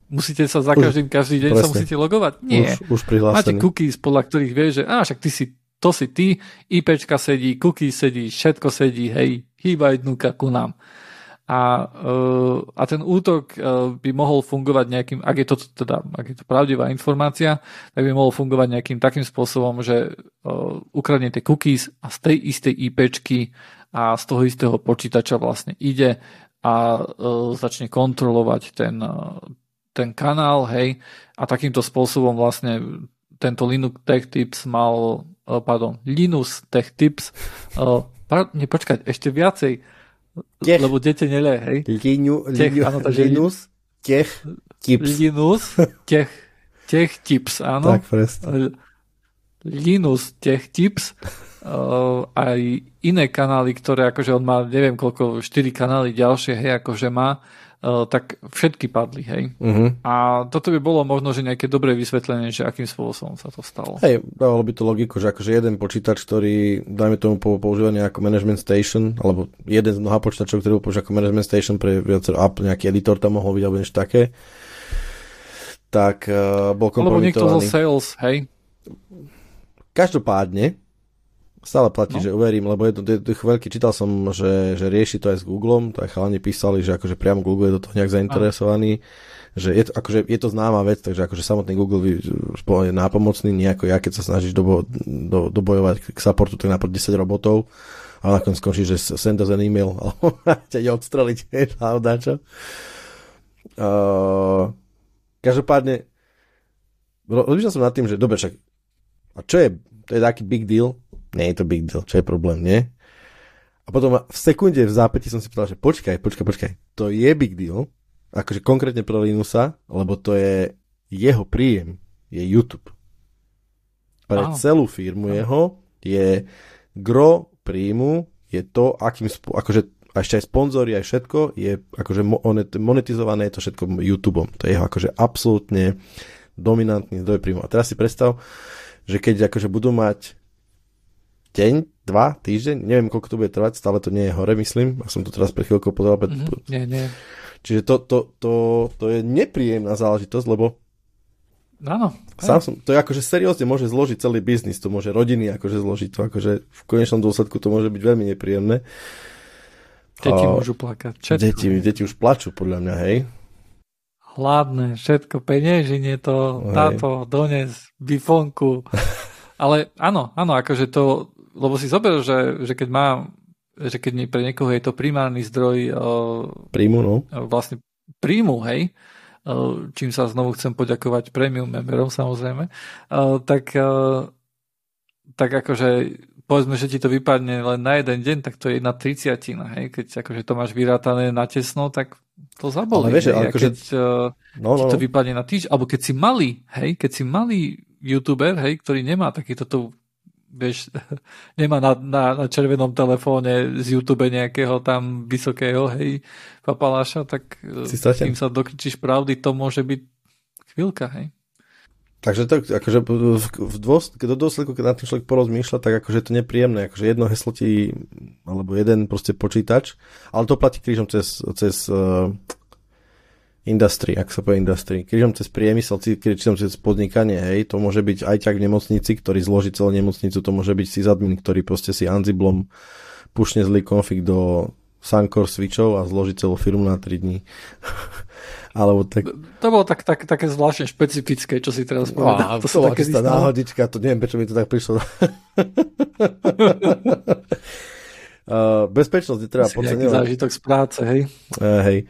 Musíte sa za každým, každý deň presne. sa musíte logovať? Nie. Už, už Máte cookies, podľa ktorých vieš, že á, však ty si to si ty, IPčka sedí, cookie sedí, všetko sedí, hej, hýbaj dnuka ku nám. A, uh, a ten útok uh, by mohol fungovať nejakým, ak je to teda, ak je to pravdivá informácia, tak by mohol fungovať nejakým takým spôsobom, že uh, ukradne tie cookies a z tej istej IPčky a z toho istého počítača vlastne ide a uh, začne kontrolovať ten, uh, ten kanál, hej, a takýmto spôsobom vlastne tento Linux Tech Tips mal, uh, pardon, Linus Tech Tips, pardon, ne, počkať, ešte viacej, tech. lebo dete nele, hej. Linu, tech, linu, áno, takže Linus, tech, tips. Linus, tech, tech tips, áno. Tak, presne. Linus tech tips uh, aj iné kanály, ktoré akože on má, neviem koľko, 4 kanály ďalšie, hej, akože má, uh, tak všetky padli, hej. Uh-huh. A toto by bolo možno, že nejaké dobré vysvetlenie, že akým spôsobom sa to stalo. Hej, dávalo by to logiku, že akože jeden počítač, ktorý, dajme tomu používanie ako management station, alebo jeden z mnoha počítačov, ktorý používa ako management station pre viacero app, nejaký editor tam mohol byť, alebo niečo také, tak uh, bol kompromitovaný. Alebo niekto zo sales, hej. Každopádne, stále platí, no. že uverím, lebo je to, je to veľký, čítal som, že, že rieši to aj s Googlem, to aj chalani písali, že akože priamo Google je do toho nejak zainteresovaný, no. že je to, akože, je to známa vec, takže akože samotný Google je nápomocný, nejako ja, keď sa snažíš dobo, do, dobojovať k supportu, tak napríklad 10 robotov, a nakoniec skončí, že send us an email, alebo ťa ide odstreliť, a čo. Uh, každopádne, rozmýšľal som nad tým, že dobre, však, a čo je, to je taký big deal, nie je to big deal, čo je problém, nie? A potom v sekunde v zápäti som si povedal, že počkaj, počkaj, počkaj, to je big deal, akože konkrétne pre Linusa, lebo to je jeho príjem, je YouTube. Pre wow. celú firmu wow. jeho je gro príjmu, je to, akým, akože a ešte aj sponzory, aj všetko, je akože monetizované je to všetko YouTubeom. To je jeho akože absolútne dominantný zdroj príjmu. A teraz si predstav, že keď akože budú mať deň, dva, týždeň, neviem koľko to bude trvať, stále to nie je hore, myslím, a som to teraz pre chvíľkou pozeral. Mm-hmm, nie, nie. Čiže to, to, to, to je nepríjemná záležitosť, lebo Áno. Sám som, to je akože seriózne môže zložiť celý biznis, to môže rodiny akože zložiť, to akože v konečnom dôsledku to môže byť veľmi nepríjemné. Deti môžu plakať. Deti, deti už plačú podľa mňa, hej. Hladné, všetko, penieženie to, táto, dones, bifonku. Ale áno, áno, akože to, lebo si zober, že, že keď má že keď pre niekoho je to primárny zdroj príjmu, no. vlastne príjmu, hej, čím sa znovu chcem poďakovať premium memberom samozrejme, tak, tak akože povedzme, že ti to vypadne len na jeden deň, tak to je jedna triciatina, hej, keď akože to máš vyrátané na tesno, tak to zabolí. Ale vieš, hej, akože... keď no, no, ti to no. vypadne na týždeň, alebo keď si malý, hej, keď si malý youtuber, hej, ktorý nemá takýto tu vieš, nemá na, na, na červenom telefóne z YouTube nejakého tam vysokého, hej, papaláša, tak e, si kým sa dokričíš pravdy, to môže byť chvíľka, hej. Takže to, akože v dôsledku, do dôsledku, keď na tým človek porozmýšľa, tak akože je to nepríjemné, akože jedno heslo ti, alebo jeden proste počítač, ale to platí krížom cez, cez uh, industry, ak sa povie industry. Križom cez priemysel, križom cez podnikanie, hej, to môže byť aj tak v nemocnici, ktorý zloží celú nemocnicu, to môže byť sysadmin, ktorý proste si Ansiblom pušne zlý konfig do Suncor switchov a zloží celú firmu na 3 dní. Alebo tak... To bolo tak, tak, také zvláštne špecifické, čo si teraz povedal. Wow, to, to také náhodička, to neviem, prečo mi to tak prišlo. uh, bezpečnosť je treba podceňovať. zážitok z práce, hej? Uh, hej.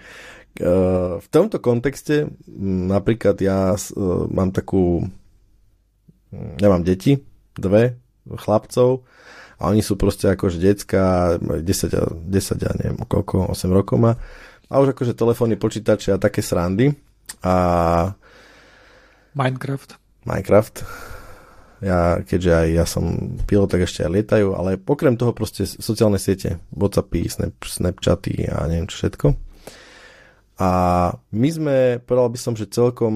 Eh, v tomto kontexte napríklad ja eh, mám takú ja mám deti, dve chlapcov a oni sú proste akože decka 10, 10 ja neviem koľko, 8 rokov má a už akože telefóny, počítače a také srandy. A Minecraft. Minecraft. Ja, keďže aj ja som pilot, tak ešte aj lietajú, ale okrem toho proste sociálne siete, Whatsappy, Snap, Snapchaty a neviem čo všetko. A my sme, povedal by som, že celkom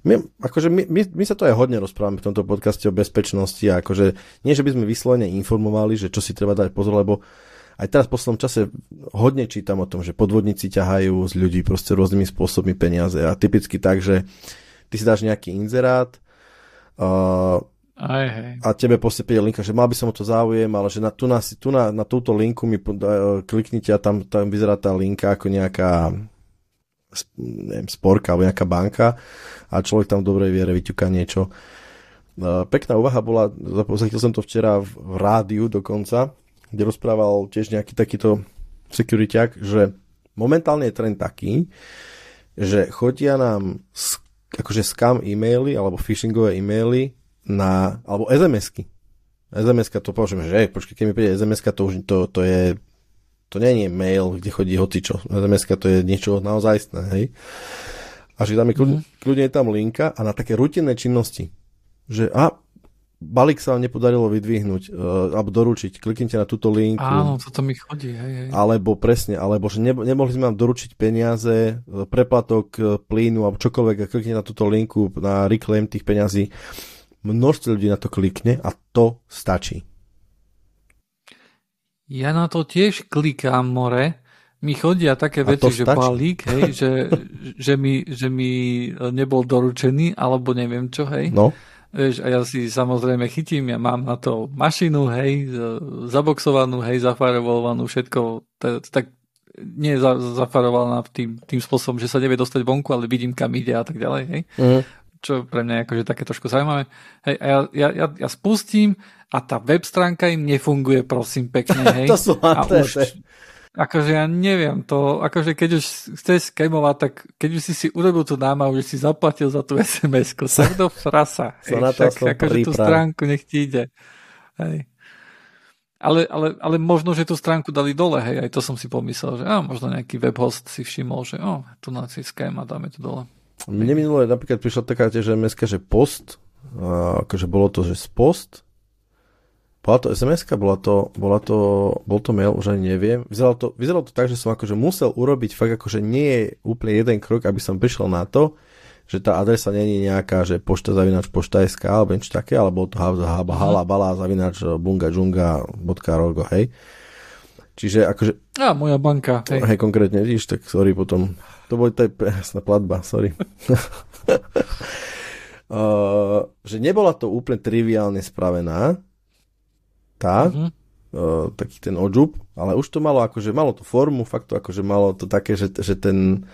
my, akože my, my, my sa to aj hodne rozprávame v tomto podcaste o bezpečnosti a akože nie, že by sme vyslovene informovali, že čo si treba dať pozor, lebo aj teraz v poslednom čase hodne čítam o tom, že podvodníci ťahajú z ľudí proste rôznymi spôsobmi peniaze a typicky tak, že ty si dáš nejaký inzerát uh, Aj, hej. A tebe proste príde linka, že mal by som o to záujem, ale že na, tu, na, tu na, na túto linku mi kliknite a tam, tam vyzerá tá linka ako nejaká neviem, sporka alebo nejaká banka a človek tam v dobrej viere vyťuká niečo. Pekná úvaha bola, zachytil som to včera v, v rádiu dokonca, kde rozprával tiež nejaký takýto securityák, že momentálne je trend taký, že chodia nám akože scam e-maily alebo phishingové e-maily na, alebo SMS-ky. SMS-ka to považujem, že hej, počkej, keď mi príde SMS-ka, to už to, to je, to nie je mail, kde chodí hocičo. SMS-ka to je niečo naozajstné, hej. A že tam je kľudne, mm. kľudne je tam linka a na také rutinné činnosti, že a balík sa vám nepodarilo vydvihnúť uh, alebo doručiť, kliknite na túto linku. Áno, toto mi chodí, hej, hej. Alebo presne, alebo že ne, nemohli sme vám doručiť peniaze, e, preplatok e, plynu alebo čokoľvek a kliknite na túto linku na reclaim tých peňazí množstvo ľudí na to klikne a to stačí. Ja na to tiež klikám, more. Mi chodia také veci, že balík, hej, že, že, mi, že mi nebol doručený, alebo neviem čo, hej. No. Vieš, a ja si samozrejme chytím, ja mám na to mašinu, hej, zaboxovanú, hej, zafarovanú, všetko, tak nie je zafarovaná tým, tým spôsobom, že sa nevie dostať vonku, ale vidím, kam ide a tak ďalej, hej. Mm čo pre mňa je akože také trošku zaujímavé. Hej, a ja, ja, ja, ja spustím a tá web stránka im nefunguje, prosím, pekne, hej. to sú a už, akože ja neviem, to, akože keď už chceš skémovať, tak keď už si si urobil tú námahu, že si zaplatil za tú SMS-ku, tak do frasa. Hej, na to však, akože tú stránku nech ti ide. Hej. Ale, ale, ale možno, že tú stránku dali dole, hej, aj to som si pomyslel, že á, možno nejaký webhost si všimol, že o, tu na si a dáme to dole. Mne minulé napríklad prišla taká tiež že post, akože bolo to, že z post, bola to sms bola to, bola to, bol to mail, už ani neviem. Vyzeralo to, vyzeralo to tak, že som akože musel urobiť fakt akože nie je úplne jeden krok, aby som prišiel na to, že tá adresa je nejaká, že pošta zavinač pošta SK alebo niečo také, alebo to haba hala bala zavinač bunga džunga rogo, hej. Čiže akože... A, moja banka. Hej. hej, konkrétne, vidíš, tak sorry potom to boli to jasná platba, sorry. uh, že nebola to úplne triviálne spravená, tá, uh-huh. uh, taký ten odžup, ale už to malo akože, malo to formu, fakt to akože malo to také, že, že ten,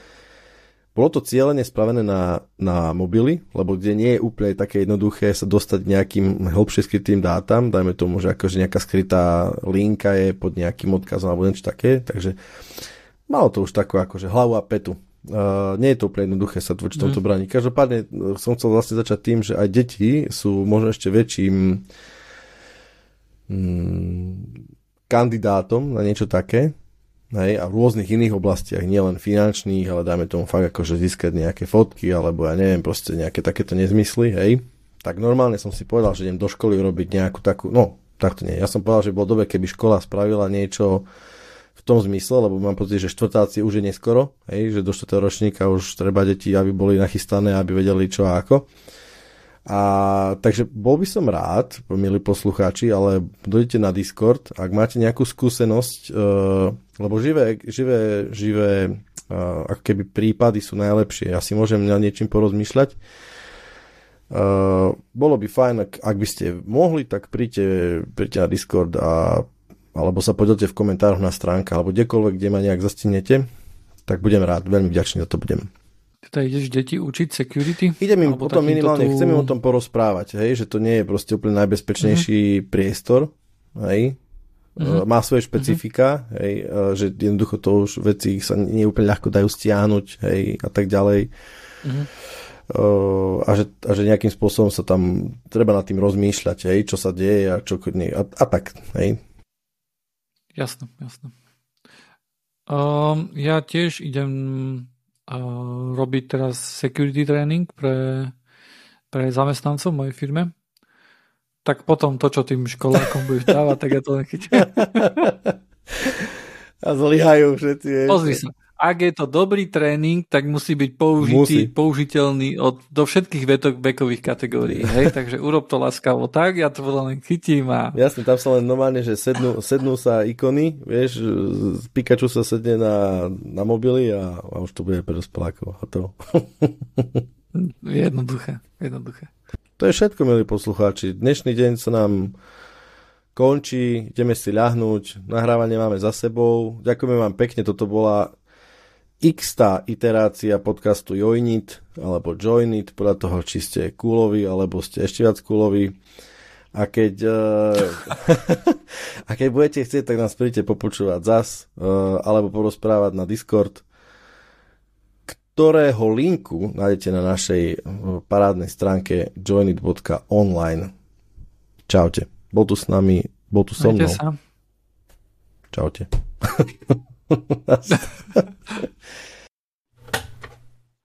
bolo to cieľene spravené na, na mobily, lebo kde nie je úplne také jednoduché sa dostať nejakým hĺbšie skrytým dátam, dajme tomu, že akože nejaká skrytá linka je pod nejakým odkazom alebo niečo také, takže malo to už takú akože hlavu a petu. Uh, nie je to úplne jednoduché sa voči tomto mm. brániť. Každopádne e, som chcel vlastne začať tým, že aj deti sú možno ešte väčším mm, kandidátom na niečo také. Hej, a v rôznych iných oblastiach, nielen finančných, ale dajme tomu fakt akože získať nejaké fotky, alebo ja neviem, proste nejaké takéto nezmysly, hej. Tak normálne som si povedal, že idem do školy urobiť nejakú takú, no, takto nie. Ja som povedal, že bolo dobre, keby škola spravila niečo, v tom zmysle, lebo mám pocit, že štvrtáci už je neskoro, hej, že do štvrtého ročníka už treba deti, aby boli nachystané, aby vedeli čo a ako. A takže bol by som rád, milí poslucháči, ale dojdete na Discord, ak máte nejakú skúsenosť, uh, lebo živé, živé, živé uh, ako keby prípady sú najlepšie. Ja si môžem na niečím porozmýšľať. Uh, bolo by fajn, ak, ak by ste mohli, tak príďte, príďte na Discord a alebo sa podielte v komentároch na stránke, alebo kdekoľvek, kde ma nejak zastinete, tak budem rád, veľmi vďačný za to budem. Teda ideš deti učiť security? Idem im potom minimálne, tu... chcem im o tom porozprávať, hej, že to nie je proste úplne najbezpečnejší uh-huh. priestor, hej, uh-huh. má svoje špecifika, uh-huh. hej, že jednoducho to už veci sa nie úplne ľahko dajú stiahnuť, hej, a tak ďalej. Uh, a, že, a že nejakým spôsobom sa tam treba nad tým rozmýšľať, hej, čo sa deje a čo nie, a, a tak, hej. Jasné, jasné. Um, ja tiež idem robiť teraz security training pre, pre zamestnancov v mojej firme. Tak potom to, čo tým školákom budeš dávať, tak ja to nechytím. A zlyhajú všetci. Pozri sa ak je to dobrý tréning, tak musí byť použitý, musí. použiteľný od, do všetkých vetok, vekových kategórií. Hej? Takže urob to láskavo tak, ja to len chytím a... Jasne, tam sa len normálne, že sednú, sednú sa ikony, vieš, Pikachu sa sedne na, na mobily a, a už to bude pre dospelákov. A to. jednoduché, jednoduché. To je všetko, milí poslucháči. Dnešný deň sa nám končí, ideme si ľahnúť, nahrávanie máme za sebou. Ďakujeme vám pekne, toto bola x iterácia podcastu Joinit alebo Joinit, podľa toho, či ste kúlovi alebo ste ešte viac kúlovi. A keď, uh, a keď budete chcieť, tak nás príďte popočúvať zas uh, alebo porozprávať na Discord ktorého linku nájdete na našej eh, parádnej stránke joinit.online. Čaute. Bol tu s nami, bol tu so mnou. Sa. Čaute. that's,